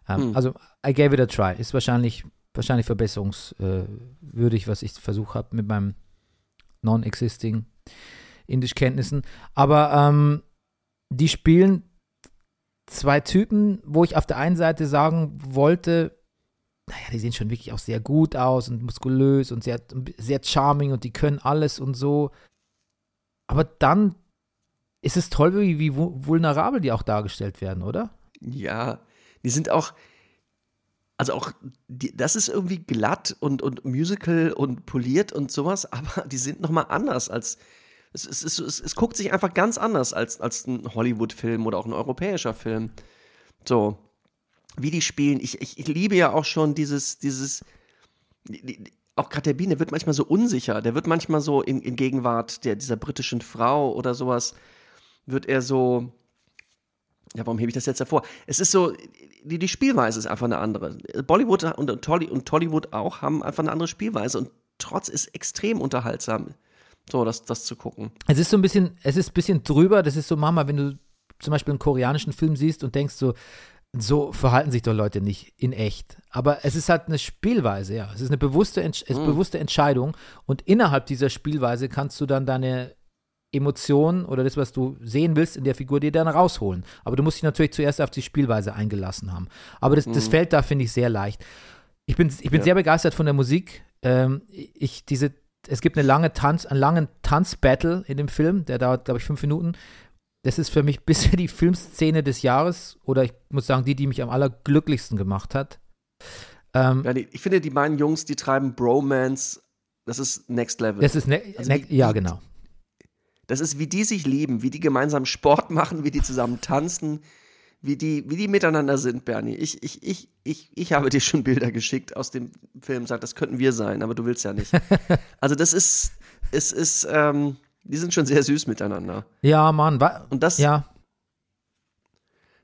Ähm, hm. Also, I gave it a try. Ist wahrscheinlich wahrscheinlich verbesserungswürdig, was ich versucht habe mit meinem non-existing Indisch-Kenntnissen. Aber ähm, die spielen zwei Typen, wo ich auf der einen Seite sagen wollte, naja, die sehen schon wirklich auch sehr gut aus und muskulös und sehr, sehr charming und die können alles und so. Aber dann ist es toll, wie, wie vulnerabel die auch dargestellt werden, oder? Ja, die sind auch, also auch, die, das ist irgendwie glatt und, und Musical und poliert und sowas, aber die sind nochmal anders als. Es, es, es, es, es guckt sich einfach ganz anders als, als ein Hollywood-Film oder auch ein europäischer Film. So, wie die spielen. Ich, ich, ich liebe ja auch schon dieses, dieses, die, auch gerade der Biene wird manchmal so unsicher. Der wird manchmal so in, in Gegenwart der, dieser britischen Frau oder sowas, wird er so, ja, warum hebe ich das jetzt hervor? Es ist so, die, die Spielweise ist einfach eine andere. Bollywood und, und, Tolly, und Tollywood auch haben einfach eine andere Spielweise und trotz ist extrem unterhaltsam, so das, das zu gucken. Es ist so ein bisschen, es ist ein bisschen drüber, das ist so, Mama, wenn du zum Beispiel einen koreanischen Film siehst und denkst so, so verhalten sich doch Leute nicht in echt. Aber es ist halt eine Spielweise, ja. Es ist eine bewusste, Entsch mhm. bewusste Entscheidung und innerhalb dieser Spielweise kannst du dann deine Emotionen oder das, was du sehen willst in der Figur, dir dann rausholen. Aber du musst dich natürlich zuerst auf die Spielweise eingelassen haben. Aber das, mhm. das fällt da, finde ich, sehr leicht. Ich bin, ich bin ja. sehr begeistert von der Musik. Ähm, ich, diese, es gibt eine lange Tanz, einen langen Tanzbattle in dem Film, der dauert, glaube ich, fünf Minuten. Das ist für mich bisher die Filmszene des Jahres oder ich muss sagen, die, die mich am allerglücklichsten gemacht hat. Ähm, ja, ich finde, die beiden Jungs, die treiben Bromance, das ist Next Level. Das ist ne also ne ja, genau. Das ist, wie die sich lieben, wie die gemeinsam Sport machen, wie die zusammen tanzen, wie die, wie die miteinander sind, Bernie. Ich, ich, ich, ich, ich habe dir schon Bilder geschickt aus dem Film, sagt, das könnten wir sein, aber du willst ja nicht. also das ist, es ist, ähm, die sind schon sehr süß miteinander. Ja, Mann. Und das, ja.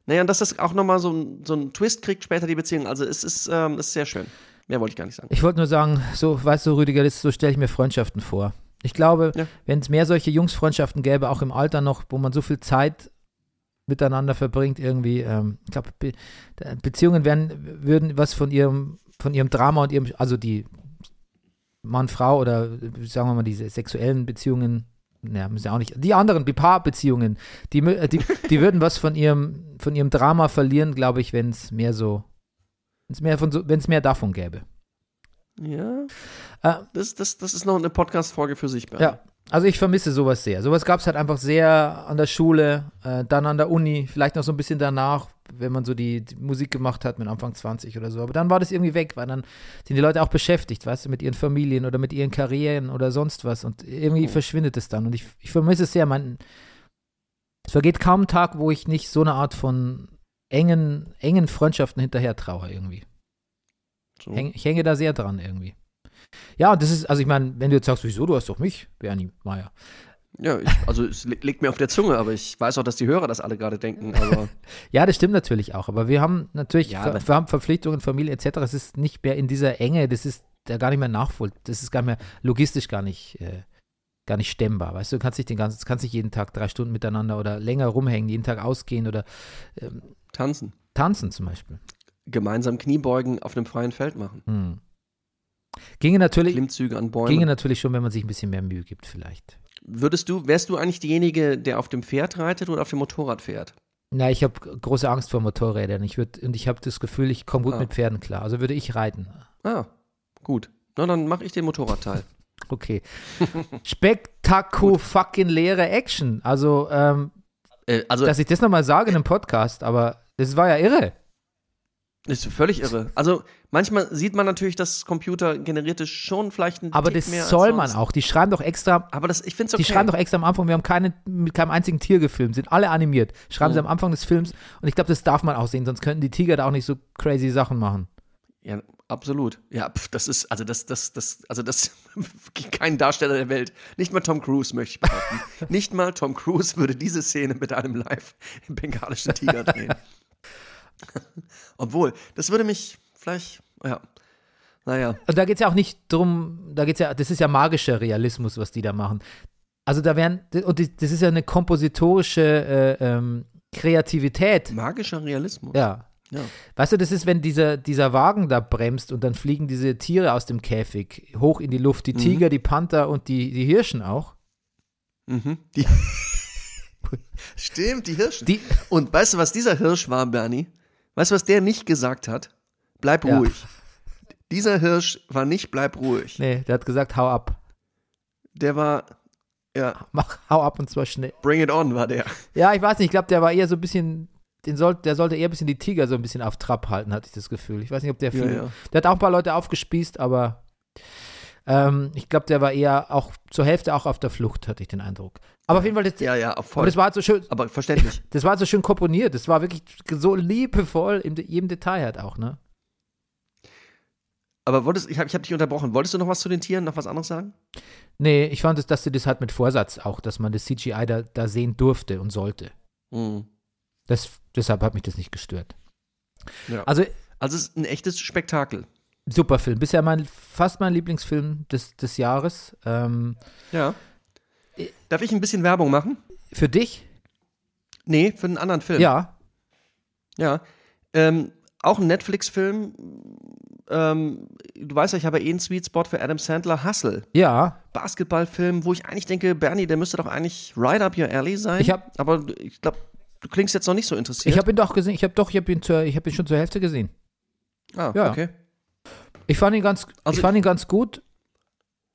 Naja, und dass das auch nochmal so, so einen Twist kriegt später, die Beziehung. Also es ist, ähm, ist sehr schön. Mehr wollte ich gar nicht sagen. Ich wollte nur sagen, so, weißt du, Rüdiger, das, so stelle ich mir Freundschaften vor. Ich glaube, ja. wenn es mehr solche Jungsfreundschaften gäbe, auch im Alter noch, wo man so viel Zeit miteinander verbringt, irgendwie, ähm, ich glaube, Be Beziehungen werden, würden was von ihrem, von ihrem Drama und ihrem, also die Mann-Frau oder sagen wir mal diese sexuellen Beziehungen, ja, müssen ja auch nicht, die anderen, die Paarbeziehungen, die, die, die würden was von ihrem, von ihrem Drama verlieren, glaube ich, wenn es mehr so, wenn es mehr von so, wenn es mehr davon gäbe. Ja. Äh, das, das, das ist noch eine Podcast-Folge für sich, Bernd. Ja. Also ich vermisse sowas sehr. Sowas gab es halt einfach sehr an der Schule, äh, dann an der Uni, vielleicht noch so ein bisschen danach, wenn man so die, die, Musik gemacht hat mit Anfang 20 oder so. Aber dann war das irgendwie weg, weil dann sind die Leute auch beschäftigt, weißt du, mit ihren Familien oder mit ihren Karrieren oder sonst was. Und irgendwie oh. verschwindet es dann. Und ich, ich vermisse es sehr. Mein, es vergeht kaum ein Tag, wo ich nicht so eine Art von engen, engen Freundschaften hinterher traue irgendwie. So. Häng, ich hänge da sehr dran irgendwie. Ja, das ist, also ich meine, wenn du jetzt sagst, wieso, du hast doch mich, Bernie Meier. Ja, ich, also es liegt mir auf der Zunge, aber ich weiß auch, dass die Hörer das alle gerade denken. Ja, das stimmt natürlich auch, aber wir haben natürlich, ja, wir, wir haben Verpflichtungen, Familie etc. Es ist nicht mehr in dieser Enge, das ist da gar nicht mehr nachvollziehbar, das ist gar nicht mehr logistisch gar nicht, äh, gar nicht stemmbar. Weißt du, du kannst nicht den ganzen, kannst nicht jeden Tag drei Stunden miteinander oder länger rumhängen, jeden Tag ausgehen oder ähm, tanzen. Tanzen zum Beispiel gemeinsam Kniebeugen auf einem freien Feld machen. Hm. Ginge natürlich, Klimmzüge an Bäumen. Ginge natürlich schon, wenn man sich ein bisschen mehr Mühe gibt, vielleicht. Würdest du, wärst du eigentlich diejenige, der auf dem Pferd reitet oder auf dem Motorrad fährt? Na, ich habe große Angst vor Motorrädern. Ich würd, und ich habe das Gefühl, ich komme gut ah. mit Pferden klar. Also würde ich reiten. Ah, gut. Na, dann mache ich den Motorradteil. okay. Spektaku fucking leere Action. Also, ähm, äh, also, dass ich das nochmal sage in einem Podcast, aber das war ja irre. Ist völlig irre. Also manchmal sieht man natürlich, dass computergenerierte schon vielleicht ein Aber Tick das soll man auch. Die schreiben doch extra. Aber das, ich finde okay. Die schreiben doch extra am Anfang, wir haben keine, mit keinem einzigen Tier gefilmt, sind alle animiert. Schreiben mhm. sie am Anfang des Films. Und ich glaube, das darf man auch sehen, sonst könnten die Tiger da auch nicht so crazy Sachen machen. Ja, absolut. Ja, pf, das ist, also das, das, das, also das, kein Darsteller der Welt, nicht mal Tom Cruise möchte ich behaupten. nicht mal Tom Cruise würde diese Szene mit einem live bengalischen Tiger drehen. Obwohl, das würde mich vielleicht, ja. Naja. Und da geht es ja auch nicht drum, da geht's ja, das ist ja magischer Realismus, was die da machen. Also da werden, und das ist ja eine kompositorische äh, ähm, Kreativität. Magischer Realismus? Ja. ja. Weißt du, das ist, wenn dieser, dieser Wagen da bremst und dann fliegen diese Tiere aus dem Käfig hoch in die Luft, die mhm. Tiger, die Panther und die, die Hirschen auch. Mhm. Die Stimmt, die Hirsche. Die und weißt du, was dieser Hirsch war, Bernie? Weißt du, was der nicht gesagt hat? Bleib ja. ruhig. Dieser Hirsch war nicht bleib ruhig. Nee, der hat gesagt, hau ab. Der war, ja. Mach, hau ab und zwar schnell. Bring it on war der. Ja, ich weiß nicht, ich glaube, der war eher so ein bisschen den soll, der sollte eher ein bisschen die Tiger so ein bisschen auf Trab halten, hatte ich das Gefühl. Ich weiß nicht, ob der viel. Ja, ja. Der hat auch ein paar Leute aufgespießt, aber ähm, ich glaube, der war eher auch zur Hälfte auch auf der Flucht, hatte ich den Eindruck. Aber auf jeden Fall, das, Ja, ja, aber voll. das war halt so schön, Aber verständlich. das war halt so schön komponiert. Das war wirklich so liebevoll in de- jedem Detail halt auch, ne? Aber wolltest, ich habe ich hab dich unterbrochen. Wolltest du noch was zu den Tieren, noch was anderes sagen? Nee, ich fand es, dass sie das halt mit Vorsatz auch, dass man das CGI da, da sehen durfte und sollte. Mhm. Das, deshalb hat mich das nicht gestört. Ja. Also, Also es ist ein echtes Spektakel. super Film. Bisher mein, fast mein Lieblingsfilm des, des Jahres. Ähm, Ja. Darf ich ein bisschen Werbung machen? für dich? Nee, für einen anderen Film. Ja. Ja. Ähm, auch ein Netflix-Film. Ähm, du weißt ja, ich habe eh einen Sweet Spot für Adam Sandler, Hustle. Ja. Basketballfilm, wo ich eigentlich denke, Bernie, der müsste doch eigentlich right up your alley sein. Ich hab- Aber ich glaube, du klingst jetzt noch nicht so interessiert. Ich habe ihn doch gesehen. Ich habe doch, ich habe ihn, zur- ich hab ihn schon zur Hälfte gesehen. ah, ja. okay. Ich fand ihn ganz, Also- ich fand ihn ganz gut.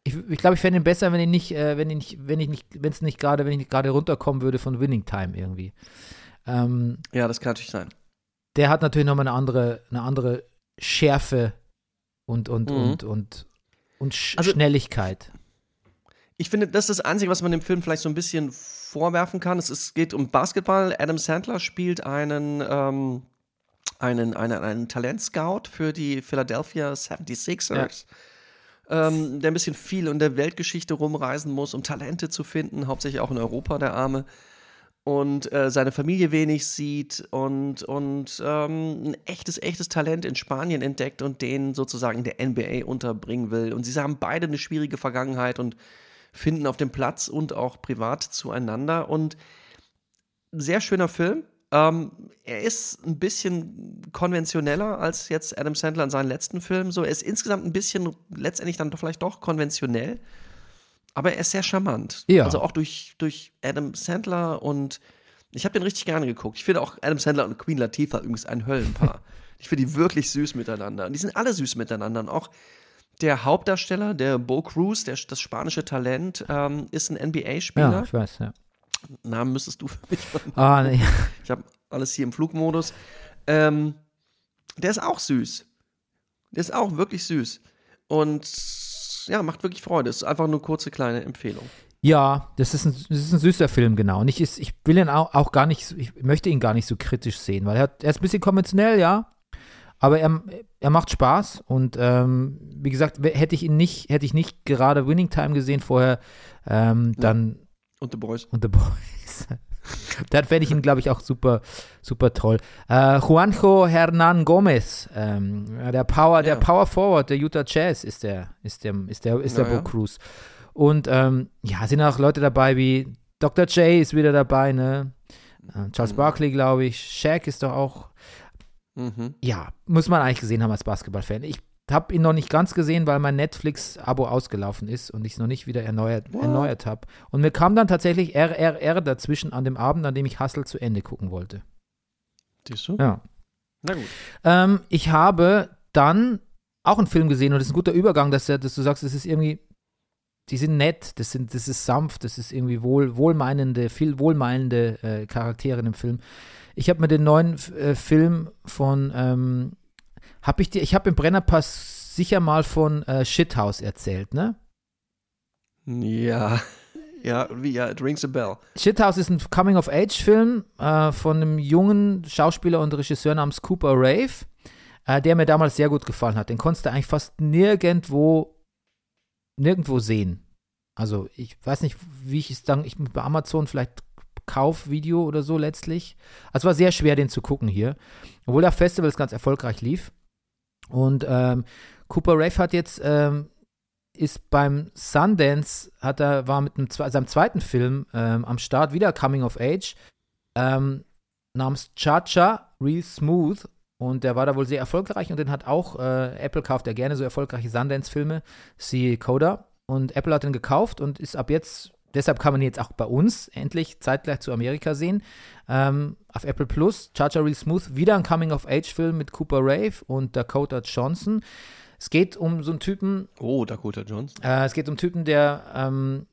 Ich, ich glaube, ich fände ihn besser, wenn ich nicht, äh, wenn ich nicht, wenn ich nicht, wenn es nicht gerade, wenn ich nicht gerade runterkommen würde von Winning Time irgendwie. Ähm, Ja, das kann natürlich sein. der hat natürlich nochmal eine andere, eine andere Schärfe und und Mhm. und und und Sch Also- Schnelligkeit. Ich finde, das ist das Einzige, was man dem Film vielleicht so ein bisschen vorwerfen kann. Es, ist, geht um Basketball. Adam Sandler spielt einen, ähm, einen, einen, einen Talentscout für die Philadelphia 76ers. Ähm, der ein bisschen viel in der Weltgeschichte rumreisen muss, um Talente zu finden, hauptsächlich auch in Europa, der Arme. Und äh, seine Familie wenig sieht und, und ähm, ein echtes, echtes Talent in Spanien entdeckt und den sozusagen in der NBA unterbringen will. Und sie haben beide eine schwierige Vergangenheit und finden auf dem Platz und auch privat zueinander. Und sehr schöner Film. Ähm, er ist ein bisschen konventioneller als jetzt Adam Sandler in seinen letzten Filmen. So, er ist insgesamt ein bisschen letztendlich dann vielleicht doch konventionell. Aber er ist sehr charmant. Ja. Also auch durch, durch Adam Sandler und ich habe den richtig gerne geguckt. Ich finde auch Adam Sandler und Queen Latifah übrigens ein Höllenpaar. ich finde die wirklich süß miteinander. Und die sind alle süß miteinander. Und auch der Hauptdarsteller, der Bo Cruz, der, das spanische Talent, ähm, ist ein Ja, NBA-Spieler. ich weiß, ja. Namen müsstest du für mich machen. Ah, nee. Ich habe alles hier im Flugmodus. Ähm, der ist auch süß. Der ist auch wirklich süß. Und ja, macht wirklich Freude. Ist einfach nur eine kurze kleine Empfehlung. Ja, das ist ein, das ist ein süßer Film, genau. Und ich, ist, ich will ihn auch, auch gar nicht, ich möchte ihn gar nicht so kritisch sehen, weil er, hat, er ist ein bisschen konventionell, ja. Aber er, er macht Spaß und ähm, wie gesagt, hätte ich ihn nicht, hätte ich nicht gerade Winning Time gesehen vorher, ähm, dann Und The Boys. und The Boys. dann fände ich ihn, glaube ich, auch super, super toll. Äh, Juanjo Hernan Gomez, ähm, der Power, der Ja. Power Forward der Utah Jazz ist der, ist der, ist der, ist der Ja, Bo. Cruz. Und ähm, ja, sind auch Leute dabei wie Dr. J ist wieder dabei, ne? Äh, Charles Mhm. Barkley, glaube ich. Shaq ist doch auch, Mhm. ja, muss man eigentlich gesehen haben als Basketballfan. Ich habe ihn noch nicht ganz gesehen, weil mein Netflix-Abo ausgelaufen ist und ich es noch nicht wieder erneuert, What? erneuert habe. Und mir kam dann tatsächlich RRR dazwischen an dem Abend, an dem ich Hustle zu Ende gucken wollte. Siehst du? Ja. Na gut. Ähm, ich habe dann auch einen Film gesehen und das ist ein guter Übergang, dass, dass du sagst, es ist irgendwie, die sind nett, das, sind, das ist sanft, das ist irgendwie wohl, wohlmeinende, viel wohlmeinende äh, Charaktere in dem Film. Ich habe mir den neuen äh, Film von, ähm, habe ich dir, ich habe im Brennerpass sicher mal von äh, Shithouse erzählt, ne? Ja. Ja, wie, ja, it rings a bell. Shithouse ist ein Coming-of-Age-Film äh, von einem jungen Schauspieler und Regisseur namens Cooper Rave, äh, der mir damals sehr gut gefallen hat. Den konntest du eigentlich fast nirgendwo, nirgendwo sehen. Also ich weiß nicht, wie ich es dann, ich bei Amazon vielleicht Kaufvideo oder so letztlich. Also es war sehr schwer, den zu gucken hier. Obwohl der Festival ganz erfolgreich lief. Und ähm, Cooper Rave hat jetzt ähm, ist beim Sundance, hat er, war mit einem, seinem zweiten Film ähm, am Start wieder Coming of Age, ähm, namens Cha-Cha, Real Smooth. Und der war da wohl sehr erfolgreich und den hat auch, äh, Apple kauft ja gerne so erfolgreiche Sundance-Filme, siehe Coda. Und Apple hat den gekauft und ist ab jetzt, deshalb kann man ihn jetzt auch bei uns endlich zeitgleich zu Amerika sehen. Ähm, auf Apple Plus, Cha-Cha Real Smooth, wieder ein Coming-of-Age-Film mit Cooper Rave und Dakota Johnson. Es geht um so einen Typen, Oh, Dakota Johnson. äh, es geht um einen Typen, der ähm,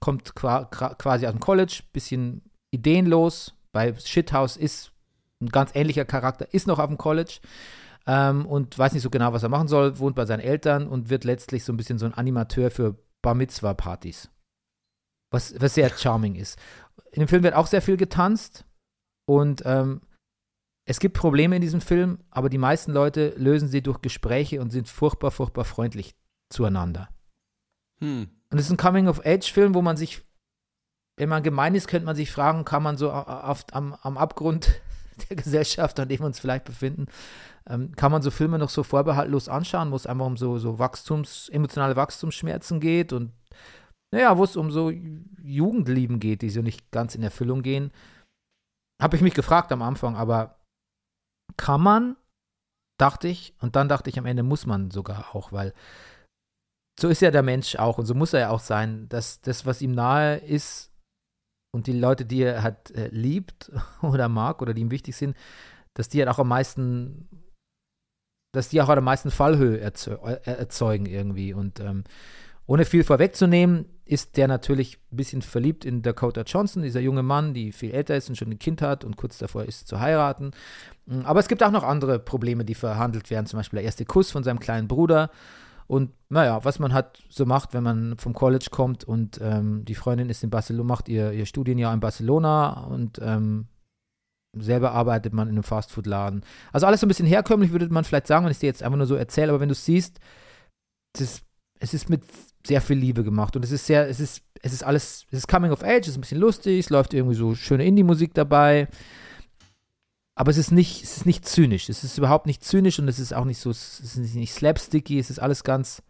kommt qua quasi aus dem College, bisschen ideenlos. Bei Shithouse ist ein ganz ähnlicher Charakter, ist noch auf dem College ähm, und weiß nicht so genau, was er machen soll, wohnt bei seinen Eltern und wird letztlich so ein bisschen so ein Animateur für Bar Mitzvah-Partys. Was, was sehr charming ist. In dem Film wird auch sehr viel getanzt und ähm, es gibt Probleme in diesem Film, aber die meisten Leute lösen sie durch Gespräche und sind furchtbar, furchtbar freundlich zueinander. Hm. Und es ist ein Coming-of-Age-Film, wo man sich, wenn man gemein ist, könnte man sich fragen, kann man so auf, am, am Abgrund der Gesellschaft, an dem wir uns vielleicht befinden, ähm, kann man so Filme noch so vorbehaltlos anschauen, wo es einfach um so, so Wachstums, emotionale Wachstumsschmerzen geht und naja, wo es um so Jugendlieben geht, die so nicht ganz in Erfüllung gehen. Habe ich mich gefragt am Anfang, aber kann man, dachte ich, und dann dachte ich, am Ende muss man sogar auch, weil so ist ja der Mensch auch und so muss er ja auch sein, dass das, was ihm nahe ist und die Leute, die er halt äh, liebt oder mag oder die ihm wichtig sind, dass die halt auch am meisten, dass die auch am meisten Fallhöhe erzeugen irgendwie und ähm, ohne viel vorwegzunehmen, ist der natürlich ein bisschen verliebt in Dakota Johnson, dieser junge Mann, die viel älter ist und schon ein Kind hat und kurz davor ist zu heiraten. Mm, aber es gibt auch noch andere Probleme, die verhandelt werden, zum Beispiel der erste Kuss von seinem kleinen Bruder. Und naja, was man halt so macht, wenn man vom College kommt und ähm, die Freundin ist in Barcelona, macht ihr, ihr Studienjahr in Barcelona und ähm, selber arbeitet man in einem Fastfood-Laden. Also alles so ein bisschen herkömmlich, würde man vielleicht sagen, wenn ich dir jetzt einfach nur so erzähle, aber wenn du es siehst, es ist, es ist mit sehr viel Liebe gemacht. Und es ist sehr, es ist, es ist alles, es ist Coming of Age, es ist ein bisschen lustig, es läuft irgendwie so schöne Indie-Musik dabei. Aber es ist nicht, es ist nicht zynisch. Es ist überhaupt nicht zynisch und es ist auch nicht so, es ist nicht slapsticky, es ist alles ganz,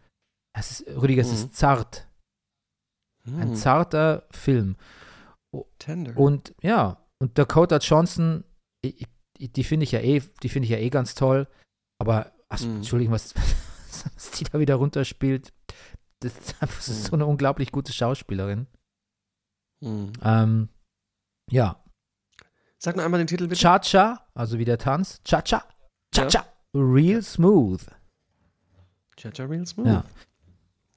es ist, Rüdiger, es ist mhm. zart. Ein mhm. zarter Film. Tender. Und ja, und Dakota Johnson, die, die finde ich ja eh, die finde ich ja eh ganz toll. Aber, ach, mm. Entschuldigung, was, was die da wieder runterspielt, das ist, einfach, ist so eine unglaublich gute Schauspielerin. Mhm. Ähm, ja. Sag noch einmal den Titel bitte. Cha-Cha, also wie der Tanz. Cha-Cha. Cha-Cha. Ja. Real Smooth. Cha-Cha Real Smooth. Ja.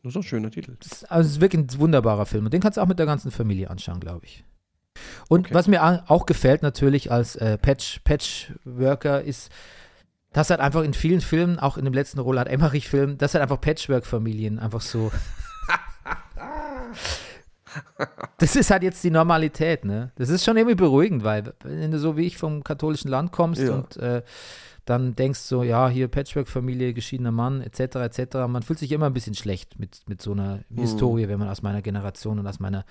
Das ist auch ein schöner Titel. Das ist, also es ist wirklich ein wunderbarer Film. Und den kannst du auch mit der ganzen Familie anschauen, glaube ich. Und okay. was mir auch gefällt natürlich als äh, Patch, Patchworker ist, das hat einfach in vielen Filmen, auch in dem letzten Roland Emmerich-Film, das hat einfach Patchwork-Familien, einfach so. das ist halt jetzt die Normalität, ne? Das ist schon irgendwie beruhigend, weil wenn du so wie ich vom katholischen Land kommst ja. und äh, dann denkst so, ja, hier Patchwork-Familie, geschiedener Mann, etc., etc., man fühlt sich immer ein bisschen schlecht mit, mit so einer mhm. Historie, wenn man aus meiner Generation und aus meiner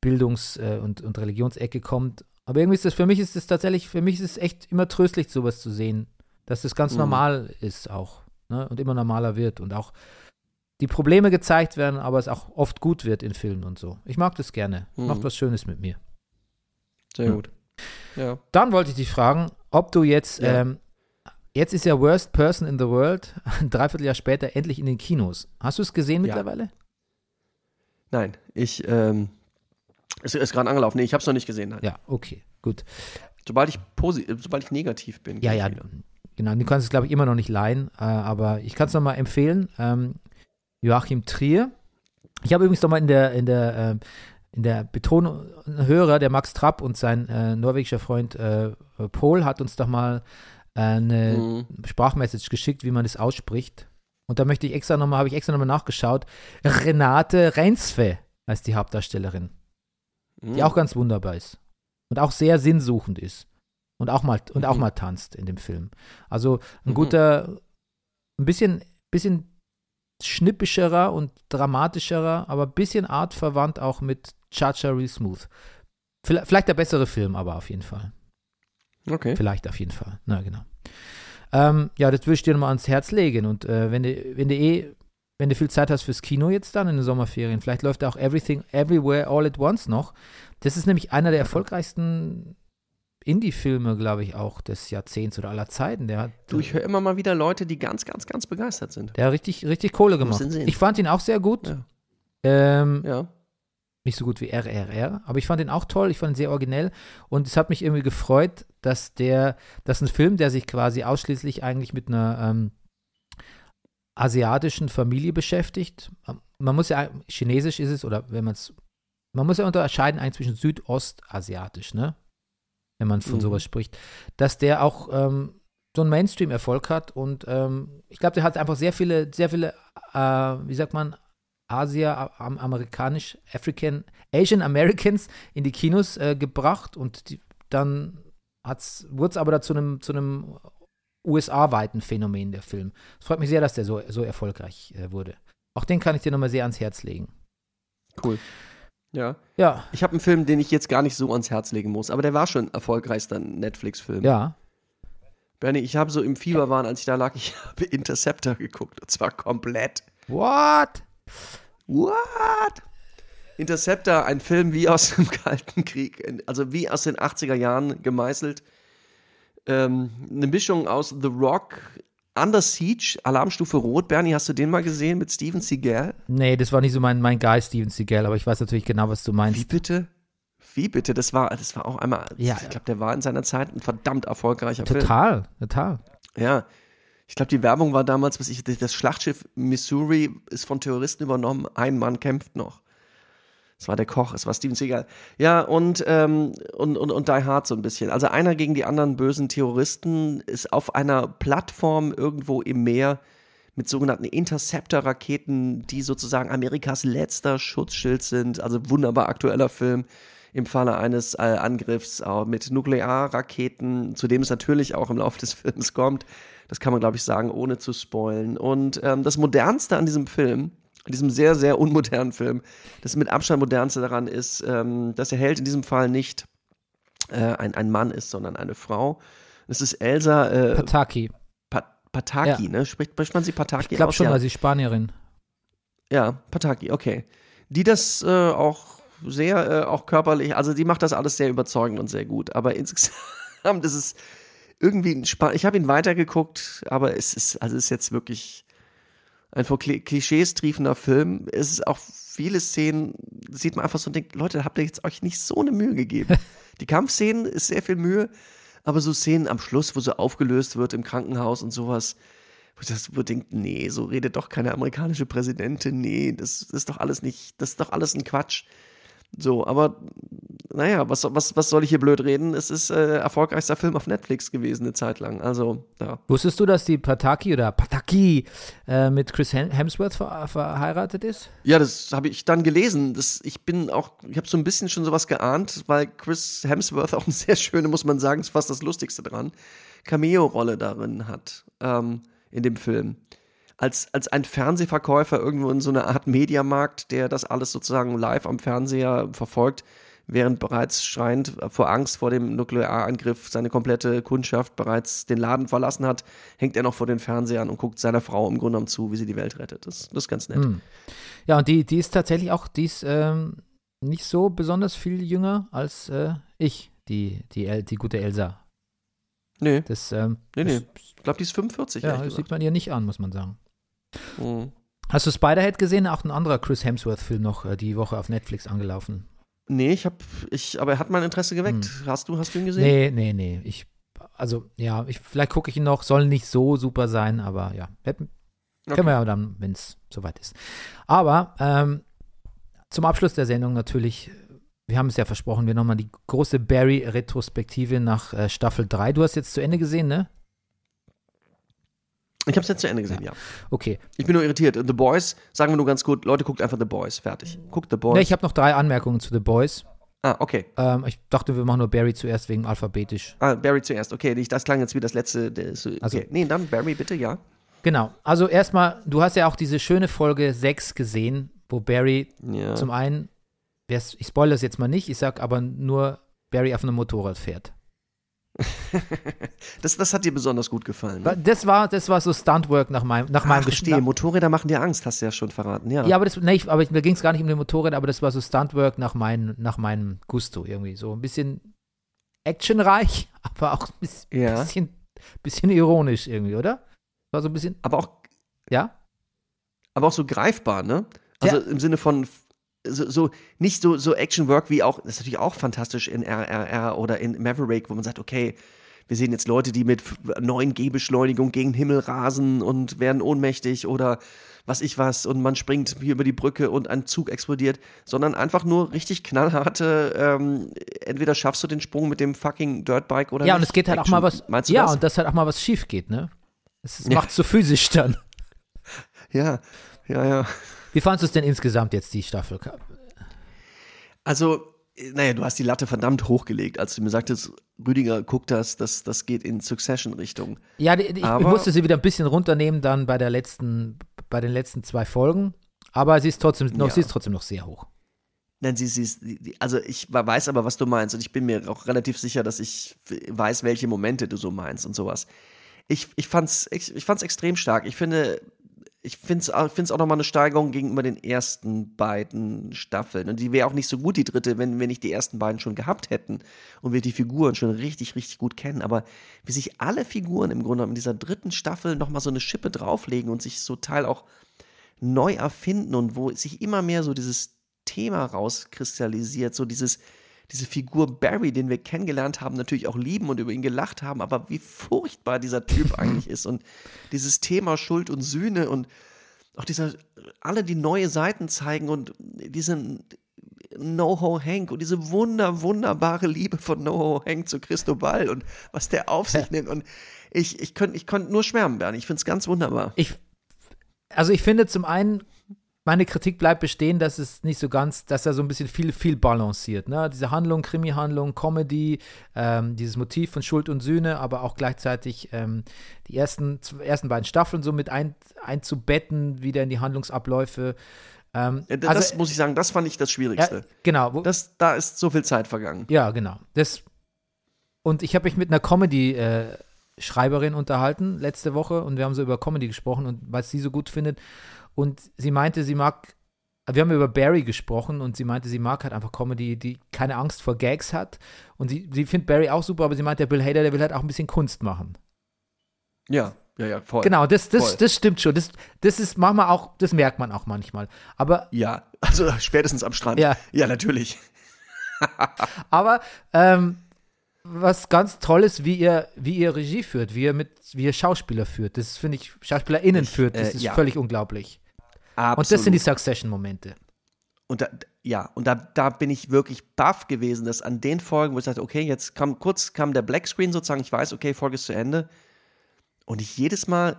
Bildungs- äh, und, und Religionsecke kommt. Aber irgendwie ist das, für mich ist es tatsächlich, für mich ist es echt immer tröstlich, sowas zu sehen dass das ganz mhm. normal ist auch ne? und immer normaler wird und auch die Probleme gezeigt werden, aber es auch oft gut wird in Filmen und so. Ich mag das gerne. Mhm. Macht was Schönes mit mir. Sehr ja. gut. Ja. Dann wollte ich dich fragen, ob du jetzt, ja. ähm, jetzt ist ja Worst Person in the World, ein Dreivierteljahr später endlich in den Kinos. Hast du es gesehen mittlerweile? Nein, ich, ähm, es ist gerade angelaufen. Nee, ich habe es noch nicht gesehen. Nein. Ja, okay, gut. Sobald ich, sobald ich negativ bin. Ja, ja, Genau, du kannst es, glaube ich, immer noch nicht leihen, äh, aber ich kann es nochmal empfehlen. Ähm, Joachim Trier. Ich habe übrigens nochmal in der, in der, äh, in der Betonung, Hörer, der Max Trapp und sein äh, norwegischer Freund äh, Paul hat uns doch mal äh, eine mhm. Sprachmessage geschickt, wie man das ausspricht. Und da möchte ich extra nochmal, habe ich extra nochmal nachgeschaut. Renate Reinsve heißt die Hauptdarstellerin. Mhm. Die auch ganz wunderbar ist. Und auch sehr sinnsuchend ist und auch mal und mhm. auch mal tanzt in dem Film. Also ein mhm. guter, ein bisschen, bisschen schnippischerer und dramatischerer, aber ein bisschen artverwandt auch mit Cha-Cha Real Smooth. Vielleicht der bessere Film, aber auf jeden Fall. Okay. Vielleicht auf jeden Fall. Na, genau. Ähm, ja, das würde ich dir nochmal ans Herz legen. Und äh, wenn du, wenn du eh, wenn du viel Zeit hast fürs Kino jetzt dann in den Sommerferien, vielleicht läuft auch Everything Everywhere All at Once noch. Das ist nämlich einer der erfolgreichsten Indie-Filme, glaube ich, auch des Jahrzehnts oder aller Zeiten. Der hat, du, ich höre immer mal wieder Leute, die ganz, ganz, ganz begeistert sind. Der hat richtig, richtig Kohle gemacht. Ich fand ihn auch sehr gut. Ja. Ähm, ja. Nicht so gut wie RRR, aber ich fand ihn auch toll, ich fand ihn sehr originell und es hat mich irgendwie gefreut, dass der, dass ein Film, der sich quasi ausschließlich eigentlich mit einer ähm, asiatischen Familie beschäftigt, man muss ja, chinesisch ist es, oder wenn man es, man muss ja unterscheiden eigentlich zwischen südostasiatisch, ne? Wenn man von Mhm. sowas spricht, dass der auch ähm, so einen Mainstream-Erfolg hat und ähm, ich glaube, der hat einfach sehr viele, sehr viele, äh, wie sagt man, Asia, am, amerikanisch, African, Asian Americans in die Kinos äh, gebracht und die, dann wurde es aber da zu einem, zu einem USA-weiten Phänomen, der Film. Es freut mich sehr, dass der so, so erfolgreich äh, wurde. Auch den kann ich dir nochmal sehr ans Herz legen. Cool. Ja. Ja, Ich habe einen Film, den ich jetzt gar nicht so ans Herz legen muss, aber der war schon erfolgreichster Netflix-Film. ja. Bernie, ich habe so im Fieberwahn, als ich da lag, ich habe Interceptor geguckt und zwar komplett. What? What? Interceptor, ein Film wie aus dem Kalten Krieg, also wie aus den 80er Jahren gemeißelt. Ähm, eine Mischung aus The Rock, Under Siege, Alarmstufe Rot. Bernie, hast du den mal gesehen mit Steven Seagal? Nee, das war nicht so mein, mein Guy, Steven Seagal, aber ich weiß natürlich genau, was du meinst. Wie bitte? Wie bitte? Das war, das war auch einmal, Ja. ich glaube, der war in seiner Zeit ein verdammt erfolgreicher Film. Total, total. Ja. Ich glaube, die Werbung war damals, was ich, das Schlachtschiff Missouri ist von Terroristen übernommen, ein Mann kämpft noch. Es war der Koch, es war Steven Seagal. Ja, und, ähm, und, und, und Die Hard so ein bisschen. Also einer gegen die anderen bösen Terroristen ist auf einer Plattform irgendwo im Meer mit sogenannten Interceptor-Raketen, die sozusagen Amerikas letzter Schutzschild sind. Also wunderbar aktueller Film im Falle eines äh, Angriffs äh, mit Nuklearraketen, zu dem es natürlich auch im Laufe des Films kommt. Das kann man, glaube ich, sagen, ohne zu spoilen. Und ähm, das Modernste an diesem Film, an diesem sehr, sehr unmodernen Film, das mit Abstand modernste daran ist, ähm, dass der Held in diesem Fall nicht äh, ein, ein Mann ist, sondern eine Frau. Es ist Elsa äh, Pataki. Pa Pataki, Ja. ne? Spricht, spricht man sie Pataki Ich glaube schon, ja. weil sie Spanierin. Ja, Pataki, okay. Die das äh, auch sehr, äh, auch körperlich, also die macht das alles sehr überzeugend und sehr gut. Aber insgesamt ist es irgendwie ein Spa Ich habe ihn weitergeguckt, aber es ist, also es ist jetzt wirklich ein vor Kli Klischees triefender Film. Es ist auch viele Szenen, sieht man einfach so und denkt, Leute, habt ihr jetzt euch nicht so eine Mühe gegeben. Die Kampfszenen ist sehr viel Mühe, aber so Szenen am Schluss, wo so aufgelöst wird im Krankenhaus und sowas, wo das wo ich denke, nee, so redet doch keine amerikanische Präsidentin, nee, das ist doch alles nicht, das ist doch alles ein Quatsch. So, aber naja, was, was, was soll ich hier blöd reden? Es ist äh, erfolgreichster Film auf Netflix gewesen eine Zeit lang. Also, ja. Wusstest du, dass die Pataki oder Pataki äh, mit Chris Hem- Hemsworth ver verheiratet ist? Ja, das habe ich dann gelesen. Das, ich bin auch, ich habe so ein bisschen schon sowas geahnt, weil Chris Hemsworth auch eine sehr schöne, muss man sagen, ist fast das Lustigste dran, Cameo-Rolle darin hat, ähm, in dem Film. Als, als ein Fernsehverkäufer irgendwo in so einer Art Mediamarkt, der das alles sozusagen live am Fernseher verfolgt, während bereits schreiend vor Angst vor dem Nuklearangriff seine komplette Kundschaft bereits den Laden verlassen hat, hängt er noch vor den Fernsehern und guckt seiner Frau im Grunde genommen zu, wie sie die Welt rettet. Das, das ist ganz nett. Hm. Ja, und die, die ist tatsächlich auch, die ist ähm, nicht so besonders viel jünger als äh, ich, die, die, El die gute Elsa. Nee, Das, ähm, nee, nee. Ich glaube, die ist 45. ja, das sieht man ihr nicht an, muss man sagen. Mhm. Hast du Spiderhead gesehen? Auch ein anderer Chris Hemsworth-Film noch äh, die Woche auf Netflix angelaufen. Nee, ich habe, ich, aber er hat mein Interesse geweckt. Hast du, hast du ihn gesehen? Nee, nee, nee. Ich, also, ja, ich, vielleicht gucke ich ihn noch. Soll nicht so super sein, aber ja. Können wir ja dann, wenn es soweit ist. Aber ähm, zum Abschluss der Sendung natürlich, wir haben es ja versprochen, wir nochmal die große Barry-Retrospektive nach äh, Staffel 3. Du hast jetzt zu Ende gesehen, ne? Ich habe es jetzt zu Ende gesehen, ja. Okay. Ich bin nur irritiert. The Boys, sagen wir nur ganz gut, Leute, guckt einfach The Boys. Fertig. Guckt The Boys. Ne, ich habe noch drei Anmerkungen zu The Boys. ah, okay. Ähm, ich dachte, wir machen nur Barry zuerst wegen alphabetisch. Ah, Barry zuerst. Okay, das klang jetzt wie das letzte. Das, okay. Also- nee, dann Barry bitte, ja. Genau. Also erstmal, du hast ja auch diese schöne Folge 6 gesehen, wo Barry Ja. zum einen, ich spoilere das jetzt mal nicht, ich sag aber nur, Barry auf einem Motorrad fährt. Das, das hat dir besonders gut gefallen. Ne? Das war, das war so Stuntwork nach meinem, nach meinem Ach. Geschmack. Motorräder machen dir Angst, hast du ja schon verraten. Ja. Ja, aber, das, nee, ich, aber ich, mir ging es gar nicht um den Motorrad, aber das war so Stuntwork nach, mein, nach meinem Gusto irgendwie. So ein bisschen actionreich, aber auch ein bisschen, Ja. bisschen, bisschen ironisch irgendwie, oder? War so ein bisschen, Aber auch ja? aber auch so greifbar, ne? Also im Sinne von so, so nicht so, so Action-Work wie auch, das ist natürlich auch fantastisch in RRR oder in Maverick, wo man sagt, okay, wir sehen jetzt Leute, die mit neuen Gehbeschleunigung gegen den Himmel rasen und werden ohnmächtig oder was ich was und man springt hier über die Brücke und ein Zug explodiert, sondern einfach nur richtig knallharte, ähm, entweder schaffst du den Sprung mit dem fucking Dirtbike oder Ja, nicht. und es geht halt Action. auch mal was. Meinst du ja, das? und dass halt auch mal was schief geht, ne? Es Ja. macht so physisch dann. ja, ja, ja. Wie fandest du es denn insgesamt jetzt, die Staffel? Also, naja, du hast die Latte verdammt hochgelegt, als du mir sagtest, Rüdiger, guck das, das, das geht in Succession-Richtung. Ja, ich, ich Aber- musste sie wieder ein bisschen runternehmen dann bei der letzten, bei den letzten zwei Folgen. Aber sie ist trotzdem noch, Ja. sie ist trotzdem noch sehr hoch. Nein, sie, sie ist, also ich weiß aber, was du meinst und ich bin mir auch relativ sicher, dass ich weiß, welche Momente du so meinst und sowas. Ich, ich fand's, ich, ich fand's extrem stark. Ich finde, ich find's, auch- find's auch nochmal eine Steigerung gegenüber den ersten beiden Staffeln. Und die wäre auch nicht so gut, die dritte, wenn wir nicht die ersten beiden schon gehabt hätten und wir die Figuren schon richtig, richtig gut kennen. Aber wie sich alle Figuren im Grunde in dieser dritten Staffel nochmal so eine Schippe drauflegen und sich so Teil auch neu erfinden und wo sich immer mehr so dieses Thema rauskristallisiert, so dieses, diese Figur Barry, den wir kennengelernt haben, natürlich auch lieben und über ihn gelacht haben, aber wie furchtbar dieser Typ eigentlich ist und dieses Thema Schuld und Sühne und auch dieser, alle die neue Seiten zeigen und diesen No-Ho Hank und diese wunder, wunderbare Liebe von No-Ho Hank zu Christobal und was der auf sich nimmt und ich, ich könnte ich könnt nur schwärmen, Bernie. Ich finde es ganz wunderbar. Ich, also ich finde zum einen, meine Kritik bleibt bestehen, dass es nicht so ganz, dass er so ein bisschen viel, viel balanciert. Ne? Diese Handlung, Krimi-Handlung, Comedy, ähm, dieses Motiv von Schuld und Sühne, aber auch gleichzeitig ähm, die ersten, ersten beiden Staffeln so mit ein, einzubetten, wieder in die Handlungsabläufe. Ähm, Ja, Das also, muss ich sagen, das fand ich das ja, Schwierigste. genau. Wo, Das, da ist so viel Zeit vergangen. ja, genau. Das, und ich habe mich mit einer Comedy-Schreiberin unterhalten letzte Woche und wir haben so über Comedy gesprochen und was sie so gut findet. Und sie meinte, sie mag, wir haben über Barry gesprochen und sie meinte, sie mag halt einfach Comedy, die keine Angst vor Gags hat. Und sie, sie findet Barry auch super, aber sie meint, der Bill Hader, der will halt auch ein bisschen Kunst machen. Ja, ja, ja, voll. Genau, das, das, Voll. das stimmt schon. Das, das ist manchmal auch, das merkt man auch manchmal. Aber Ja, also spätestens am Strand. Ja. ja natürlich. Aber ähm, was ganz toll ist, wie ihr, wie ihr Regie führt, wie ihr mit, wie ihr Schauspieler führt. Das finde ich, SchauspielerInnen Ich, führt, das äh, ist ja. völlig unglaublich. Absolut. Und das sind die Succession-Momente. Und da, ja, und da, da bin ich wirklich baff gewesen, dass an den Folgen, wo ich dachte, okay, jetzt kam kurz kam der Blackscreen sozusagen, ich weiß, okay, Folge ist zu Ende. Und ich jedes Mal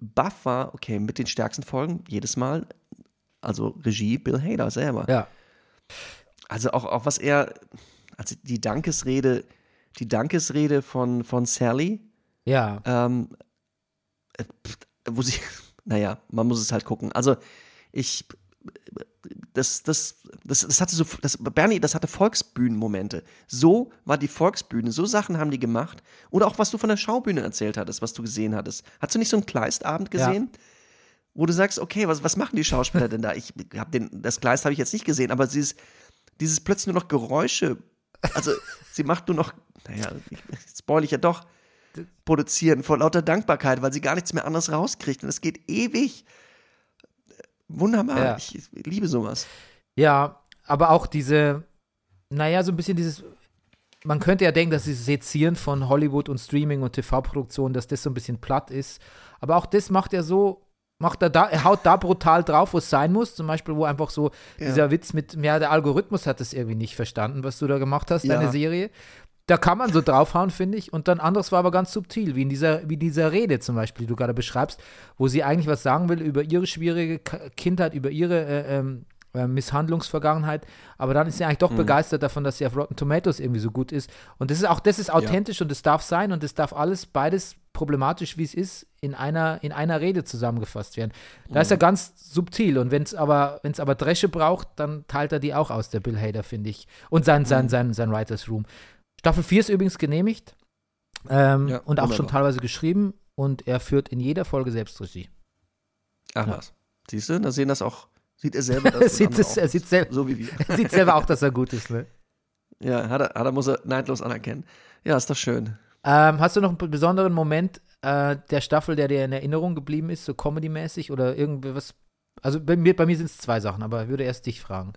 baff war, okay, mit den stärksten Folgen, jedes Mal, also Regie Bill Hader selber. Ja. Also auch, auch was er, also die Dankesrede, die Dankesrede von, von Sally, Ja. ähm, äh, wo sie, naja, man muss es halt gucken. Also ich, das, das, das, das hatte so, das, Bernie, das hatte Volksbühnenmomente. So war die Volksbühne, so Sachen haben die gemacht. Oder auch was du von der Schaubühne erzählt hattest, was du gesehen hattest. Hast du nicht so einen Kleistabend Ja. gesehen? Wo du sagst, okay, was, was machen die Schauspieler denn da? Ich hab den, das Kleist habe ich jetzt nicht gesehen, aber dieses, dieses plötzlich nur noch Geräusche, also sie macht nur noch, naja, spoil ich ja doch, produzieren vor lauter Dankbarkeit, weil sie gar nichts mehr anderes rauskriegt. Und es geht ewig. Wunderbar. Ja. Ich, ich liebe sowas. Ja, aber auch diese, naja, so ein bisschen dieses, man könnte ja denken, dass dieses Sezieren von Hollywood und Streaming und TV-Produktion, dass das so ein bisschen platt ist. Aber auch das macht er so, macht er da, er haut da brutal drauf, wo es sein muss. Zum Beispiel, wo einfach so Ja. dieser Witz mit, ja, der Algorithmus hat das irgendwie nicht verstanden, was du da gemacht hast, Ja. deine Serie. Da kann man so draufhauen, finde ich. Und dann anderes war aber ganz subtil, wie in dieser, wie dieser Rede zum Beispiel, die du gerade beschreibst, wo sie eigentlich was sagen will über ihre schwierige Kindheit, über ihre äh, ähm, äh, Misshandlungsvergangenheit. Aber dann ist sie eigentlich doch begeistert davon, dass sie auf Rotten Tomatoes irgendwie so gut ist. Und das ist auch, das ist authentisch und das darf sein und das darf alles, beides problematisch, wie es ist, in einer, in einer Rede zusammengefasst werden. Da ist er ganz subtil und wenn es aber, wenn's aber Dresche braucht, dann teilt er die auch aus, der Bill Hader, finde ich. Und sein, sein, sein, sein Writers Room. Staffel 4 ist übrigens genehmigt ähm, Ja, und auch schon teilweise geschrieben und er führt in jeder Folge selbst Regie. Ach Ja. was. Siehst du, da sehen das auch, sieht er selber das Er sieht, es, er sieht, sel so wie wir. er sieht selber auch, dass er gut ist. Ne? Ja, hat er, hat er, muss er neidlos anerkennen. Ja, ist doch schön. Ähm, hast du noch einen besonderen Moment äh, der Staffel, der dir in Erinnerung geblieben ist, so comedy-mäßig oder irgendwas? Also bei mir, bei mir sind es zwei Sachen, aber ich würde erst dich fragen.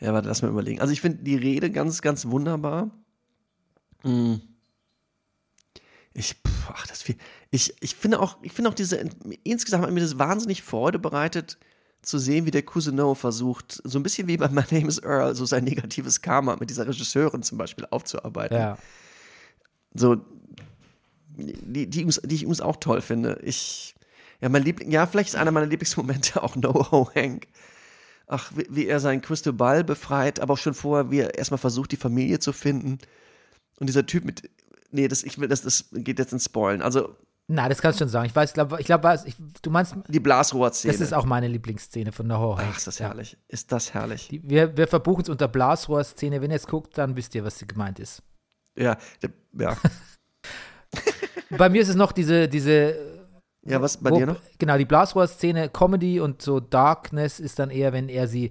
Ja, warte, lass mal überlegen. Also ich finde die Rede ganz, ganz wunderbar. Mm. Ich, pff, ach, das viel. Ich, ich finde auch, ich finde auch diese, insgesamt hat mir das wahnsinnig Freude bereitet, zu sehen, wie der Cousineau versucht, so ein bisschen wie bei My Name is Earl, so sein negatives Karma mit dieser Regisseurin zum Beispiel aufzuarbeiten. Ja. So, die, die, die ich übrigens auch toll finde. Ich, ja, mein Liebling, ja, vielleicht ist einer meiner Lieblingsmomente auch No-Ho Hank. Ach, wie, wie er seinen Crystal Ball befreit, aber auch schon vorher, wie er erstmal versucht, die Familie zu finden. Und dieser Typ mit, nee, das, ich will, das, das geht jetzt ins Spoilen. Also, Na, das kannst du schon sagen. Ich weiß, ich glaube, ich glaub, was- ich, du meinst, die Blasrohrszene. das ist auch meine Lieblingsszene von der Horror. Ach, ist das herrlich. Ist das herrlich. Die, wir, wir verbuchen es unter Blasrohr-Szene. Wenn ihr es guckt, dann wisst ihr, was sie gemeint ist. Ja, ja. Bei mir ist es noch diese, diese Ja, was bei wo- dir noch? Genau, die Blasrohr-Szene, Comedy und so Darkness ist dann eher, wenn er sie,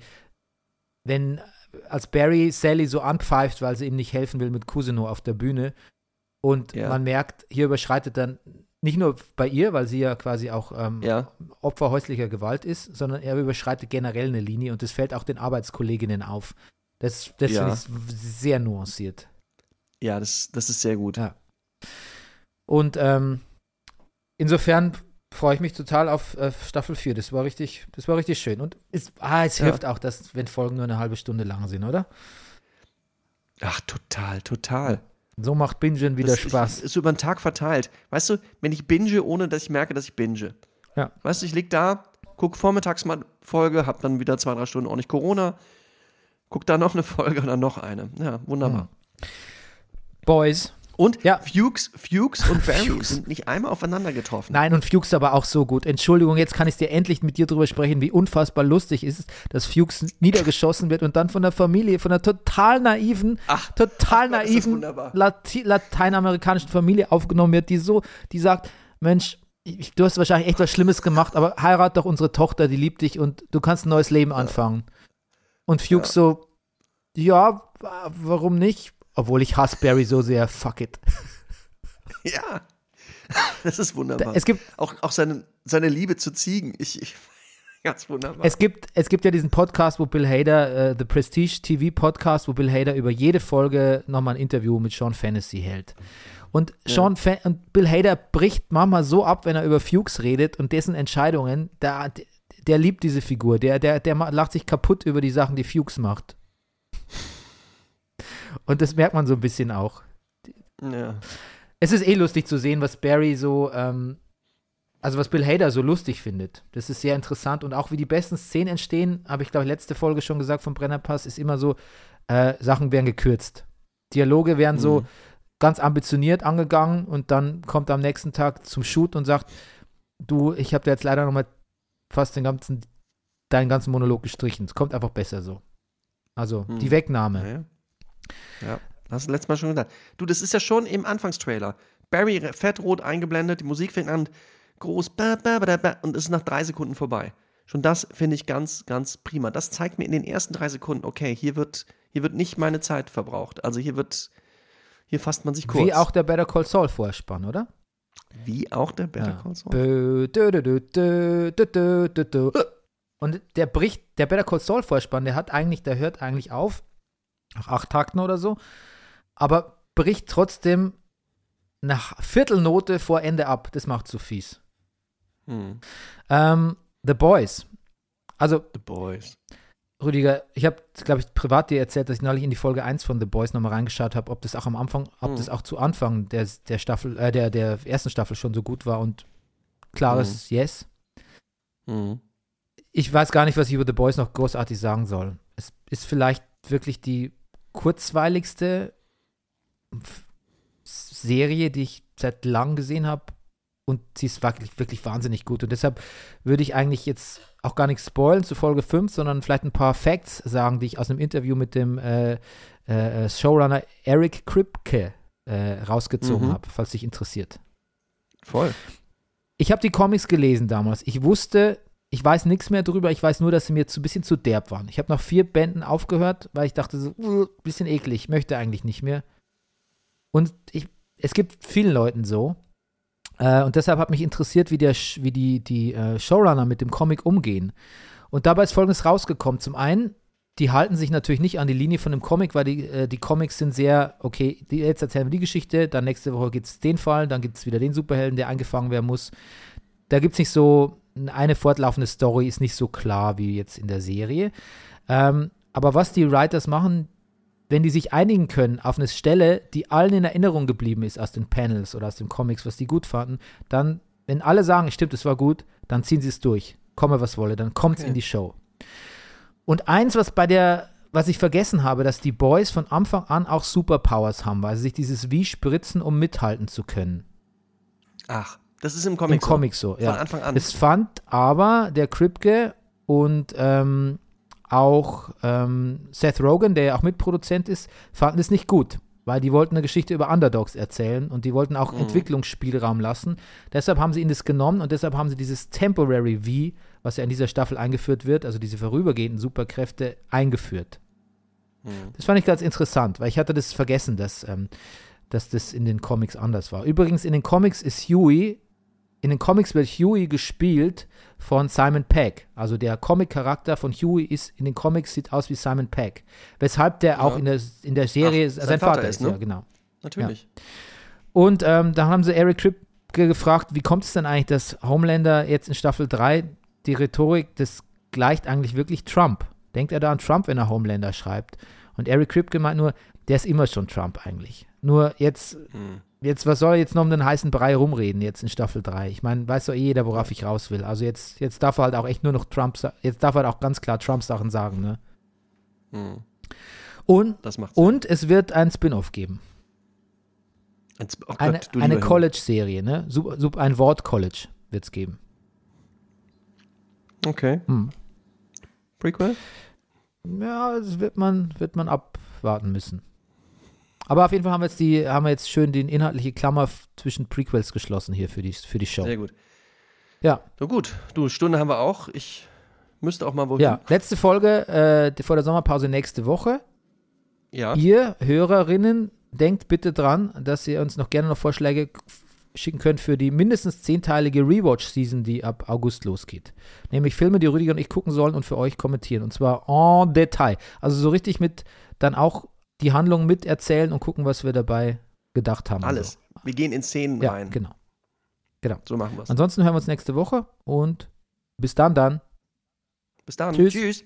wenn als Barry Sally so anpfeift, weil sie ihm nicht helfen will mit Cousino auf der Bühne. Und Ja. man merkt, hier überschreitet dann nicht nur bei ihr, weil sie ja quasi auch ähm, Ja. Opfer häuslicher Gewalt ist, sondern er überschreitet generell eine Linie und das fällt auch den Arbeitskolleginnen auf. Das, das Ja. finde ich sehr nuanciert. Ja, das, das ist sehr gut. Ja. Und ähm, insofern freue ich mich total auf äh, Staffel 4. Das war richtig, das war richtig schön. Und es, ah, es Ja. hilft auch, dass, wenn Folgen nur eine halbe Stunde lang sind, oder? Ach, total, total. So macht Bingen wieder Das Spaß. Ist, ist über den Tag verteilt. Weißt du, wenn ich binge, ohne dass ich merke, dass ich binge. Ja. Weißt du, ich lieg da, guck vormittags mal Folge, hab dann wieder zwei, drei Stunden ordentlich Corona, guck da noch eine Folge und dann noch eine. Ja, wunderbar. Boys. Und. Ja. Fuchs, Fuchs und Barry Fuchs. sind nicht einmal aufeinander getroffen. Nein, und Fuchs aber auch so gut. Entschuldigung, jetzt kann ich dir endlich mit dir drüber sprechen, wie unfassbar lustig ist es, dass Fuchs niedergeschossen wird und dann von der Familie, von einer total naiven, Ach, total ach naiven. Lati lateinamerikanischen Familie aufgenommen wird, die so, die sagt, Mensch, ich, du hast wahrscheinlich echt was Schlimmes gemacht, aber heirat doch unsere Tochter, die liebt dich und du kannst ein neues Leben anfangen. Und Fuchs so, ja, wa- warum nicht? Obwohl ich hasse Barry so sehr, fuck it. Ja. Das ist wunderbar. Es gibt, auch auch seine, seine Liebe zu Ziegen. Ich, ich ganz wunderbar. Es gibt, es gibt ja diesen Podcast, wo Bill Hader, äh, The Prestige TV Podcast, wo Bill Hader über jede Folge nochmal ein Interview mit Sean Fantasy hält. Und Sean Fa und Bill Hader bricht manchmal so ab, wenn er über Fuchs redet und dessen Entscheidungen, der, der liebt diese Figur, der, der, der lacht sich kaputt über die Sachen, die Fuchs macht. Und das merkt man so ein bisschen auch. ja. Es ist eh lustig zu sehen, was Barry so, ähm, also was Bill Hader so lustig findet. Das ist sehr interessant und auch wie die besten Szenen entstehen, habe ich glaube letzte Folge schon gesagt vom Brennerpass, ist immer so, äh, Sachen werden gekürzt. Dialoge werden so Mhm. ganz ambitioniert angegangen und dann kommt er am nächsten Tag zum Shoot und sagt, du, ich habe dir jetzt leider noch mal fast den ganzen, deinen ganzen Monolog gestrichen. Es kommt einfach besser so. Also Mhm. die Wegnahme. Ja. ja, ja, hast du letztes Mal schon gesagt. Du, das ist ja schon im Anfangstrailer. Barry fettrot eingeblendet, die Musik fängt an, groß, und ist nach drei Sekunden vorbei. Schon das finde ich ganz, ganz prima. Das zeigt mir in den ersten drei Sekunden, okay, hier wird, hier wird nicht meine Zeit verbraucht. Also hier wird, hier fasst man sich kurz. Wie auch der Better Call Saul Vorspann, oder? Wie auch der Better Call Saul. Und der bricht, der Better Call Saul Vorspann, der hat eigentlich, der hört eigentlich auf nach acht Takten oder so, aber bricht trotzdem nach Viertelnote vor Ende ab. Das macht so fies. Hm. Ähm, The Boys. Also, The Boys. Rüdiger, ich habe, glaube ich, privat dir erzählt, dass ich neulich in die Folge 1 von The Boys nochmal reingeschaut habe, ob das auch am Anfang, ob Mhm. das auch zu Anfang der, der Staffel, äh, der, der ersten Staffel schon so gut war und klares Yes. Hm. Ich weiß gar nicht, was ich über The Boys noch großartig sagen soll. Es ist vielleicht wirklich die kurzweiligste Serie, die ich seit langem gesehen habe. Und sie ist wirklich, wirklich wahnsinnig gut. Und deshalb würde ich eigentlich jetzt auch gar nichts spoilen zu Folge 5, sondern vielleicht ein paar Facts sagen, die ich aus einem Interview mit dem äh, äh, Showrunner Eric Kripke äh, rausgezogen Mhm. habe, falls dich interessiert. Voll. Ich habe die Comics gelesen damals. Ich wusste, ich weiß nichts mehr drüber. Ich weiß nur, dass sie mir zu bisschen zu derb waren. Ich habe nach vier Bänden aufgehört, weil ich dachte so, "Uh, bisschen eklig, ich möchte eigentlich nicht mehr. Und ich, es gibt vielen Leuten so. Äh, und deshalb hat mich interessiert, wie, der, wie die, die äh, Showrunner mit dem Comic umgehen. Und dabei ist Folgendes rausgekommen. Zum einen die halten sich natürlich nicht an die Linie von dem Comic, weil die, äh, die Comics sind sehr, okay, die, jetzt erzählen wir die Geschichte, dann nächste Woche gibt es den Fall, dann gibt es wieder den Superhelden, der eingefangen werden muss. Da gibt es nicht so, eine fortlaufende Story ist nicht so klar wie jetzt in der Serie. Ähm, aber was die Writers machen, wenn die sich einigen können auf eine Stelle, die allen in Erinnerung geblieben ist aus den Panels oder aus den Comics, was die gut fanden, dann, wenn alle sagen, stimmt, es war gut, dann ziehen sie es durch. Komme, was wolle, dann kommt es okay. in die Show. Und eins, was bei der, was ich vergessen habe, dass die Boys von Anfang an auch Superpowers haben, weil sie sich dieses Wie spritzen, um mithalten zu können. Ach, das ist im Comic Im so. Comic so, ja. Von Anfang an. Es fand aber der Kripke und ähm, auch ähm, Seth Rogen, der ja auch Mitproduzent ist, fanden es nicht gut weil die wollten eine Geschichte über Underdogs erzählen und die wollten auch mhm. Entwicklungsspielraum lassen. Deshalb haben sie ihn das genommen und deshalb haben sie dieses Temporary V, was ja in dieser Staffel eingeführt wird, also diese vorübergehenden Superkräfte, eingeführt. Mhm. Das fand ich ganz interessant, weil ich hatte das vergessen, dass, ähm, dass das in den Comics anders war. Übrigens, in den Comics ist Huey in den Comics wird Huey gespielt von Simon Pegg. Also der Comic-Charakter von Huey ist in den Comics sieht aus wie Simon Pegg. Weshalb der ja. auch in der, in der Serie Ach, sein, sein, Vater, Vater ist, ne? ja, genau. Natürlich. Ja. Und ähm, da haben sie Eric Kripke gefragt, wie kommt es denn eigentlich, dass Homelander jetzt in Staffel 3 die Rhetorik, das gleicht eigentlich wirklich Trump. Denkt er da an Trump, wenn er Homelander schreibt? Und Eric Kripke meint nur, der ist immer schon Trump eigentlich. Nur jetzt hm jetzt, was soll er jetzt noch um den heißen Brei rumreden, jetzt in Staffel 3? Ich meine, weiß doch eh jeder, worauf ich raus will. Also jetzt, jetzt darf er halt auch echt nur noch Trump, jetzt darf er halt auch ganz klar Trump-Sachen sagen, ne? Hm. Und, und es wird ein Spin-off geben. Ein, oh Gott, eine eine College-Serie, ne? Super, super, ein Wort-College wird es geben. Okay. Hm. Prequel? Ja, das wird man, wird man abwarten müssen. Aber auf jeden Fall haben wir jetzt die, haben wir jetzt schön die inhaltliche Klammer zwischen Prequels geschlossen hier für die, für die Show. Sehr gut. Ja. Na gut, du, Stunde haben wir auch. Ich müsste auch mal wohin. Ja, letzte Folge äh, vor der Sommerpause nächste Woche. Ja. Ihr Hörerinnen, denkt bitte dran, dass ihr uns noch gerne noch Vorschläge schicken könnt für die mindestens zehnteilige Rewatch-Season, die ab August losgeht. Nämlich Filme, die Rüdiger und ich gucken sollen und für euch kommentieren. Und zwar en Detail. Also so richtig mit dann auch die Handlung miterzählen und gucken, was wir dabei gedacht haben. Alles. So. Wir gehen in Szenen ja, rein. Genau. Genau. So machen wir es. Ansonsten hören wir uns nächste Woche und bis dann dann. Bis dann. Tschüss. Tschüss.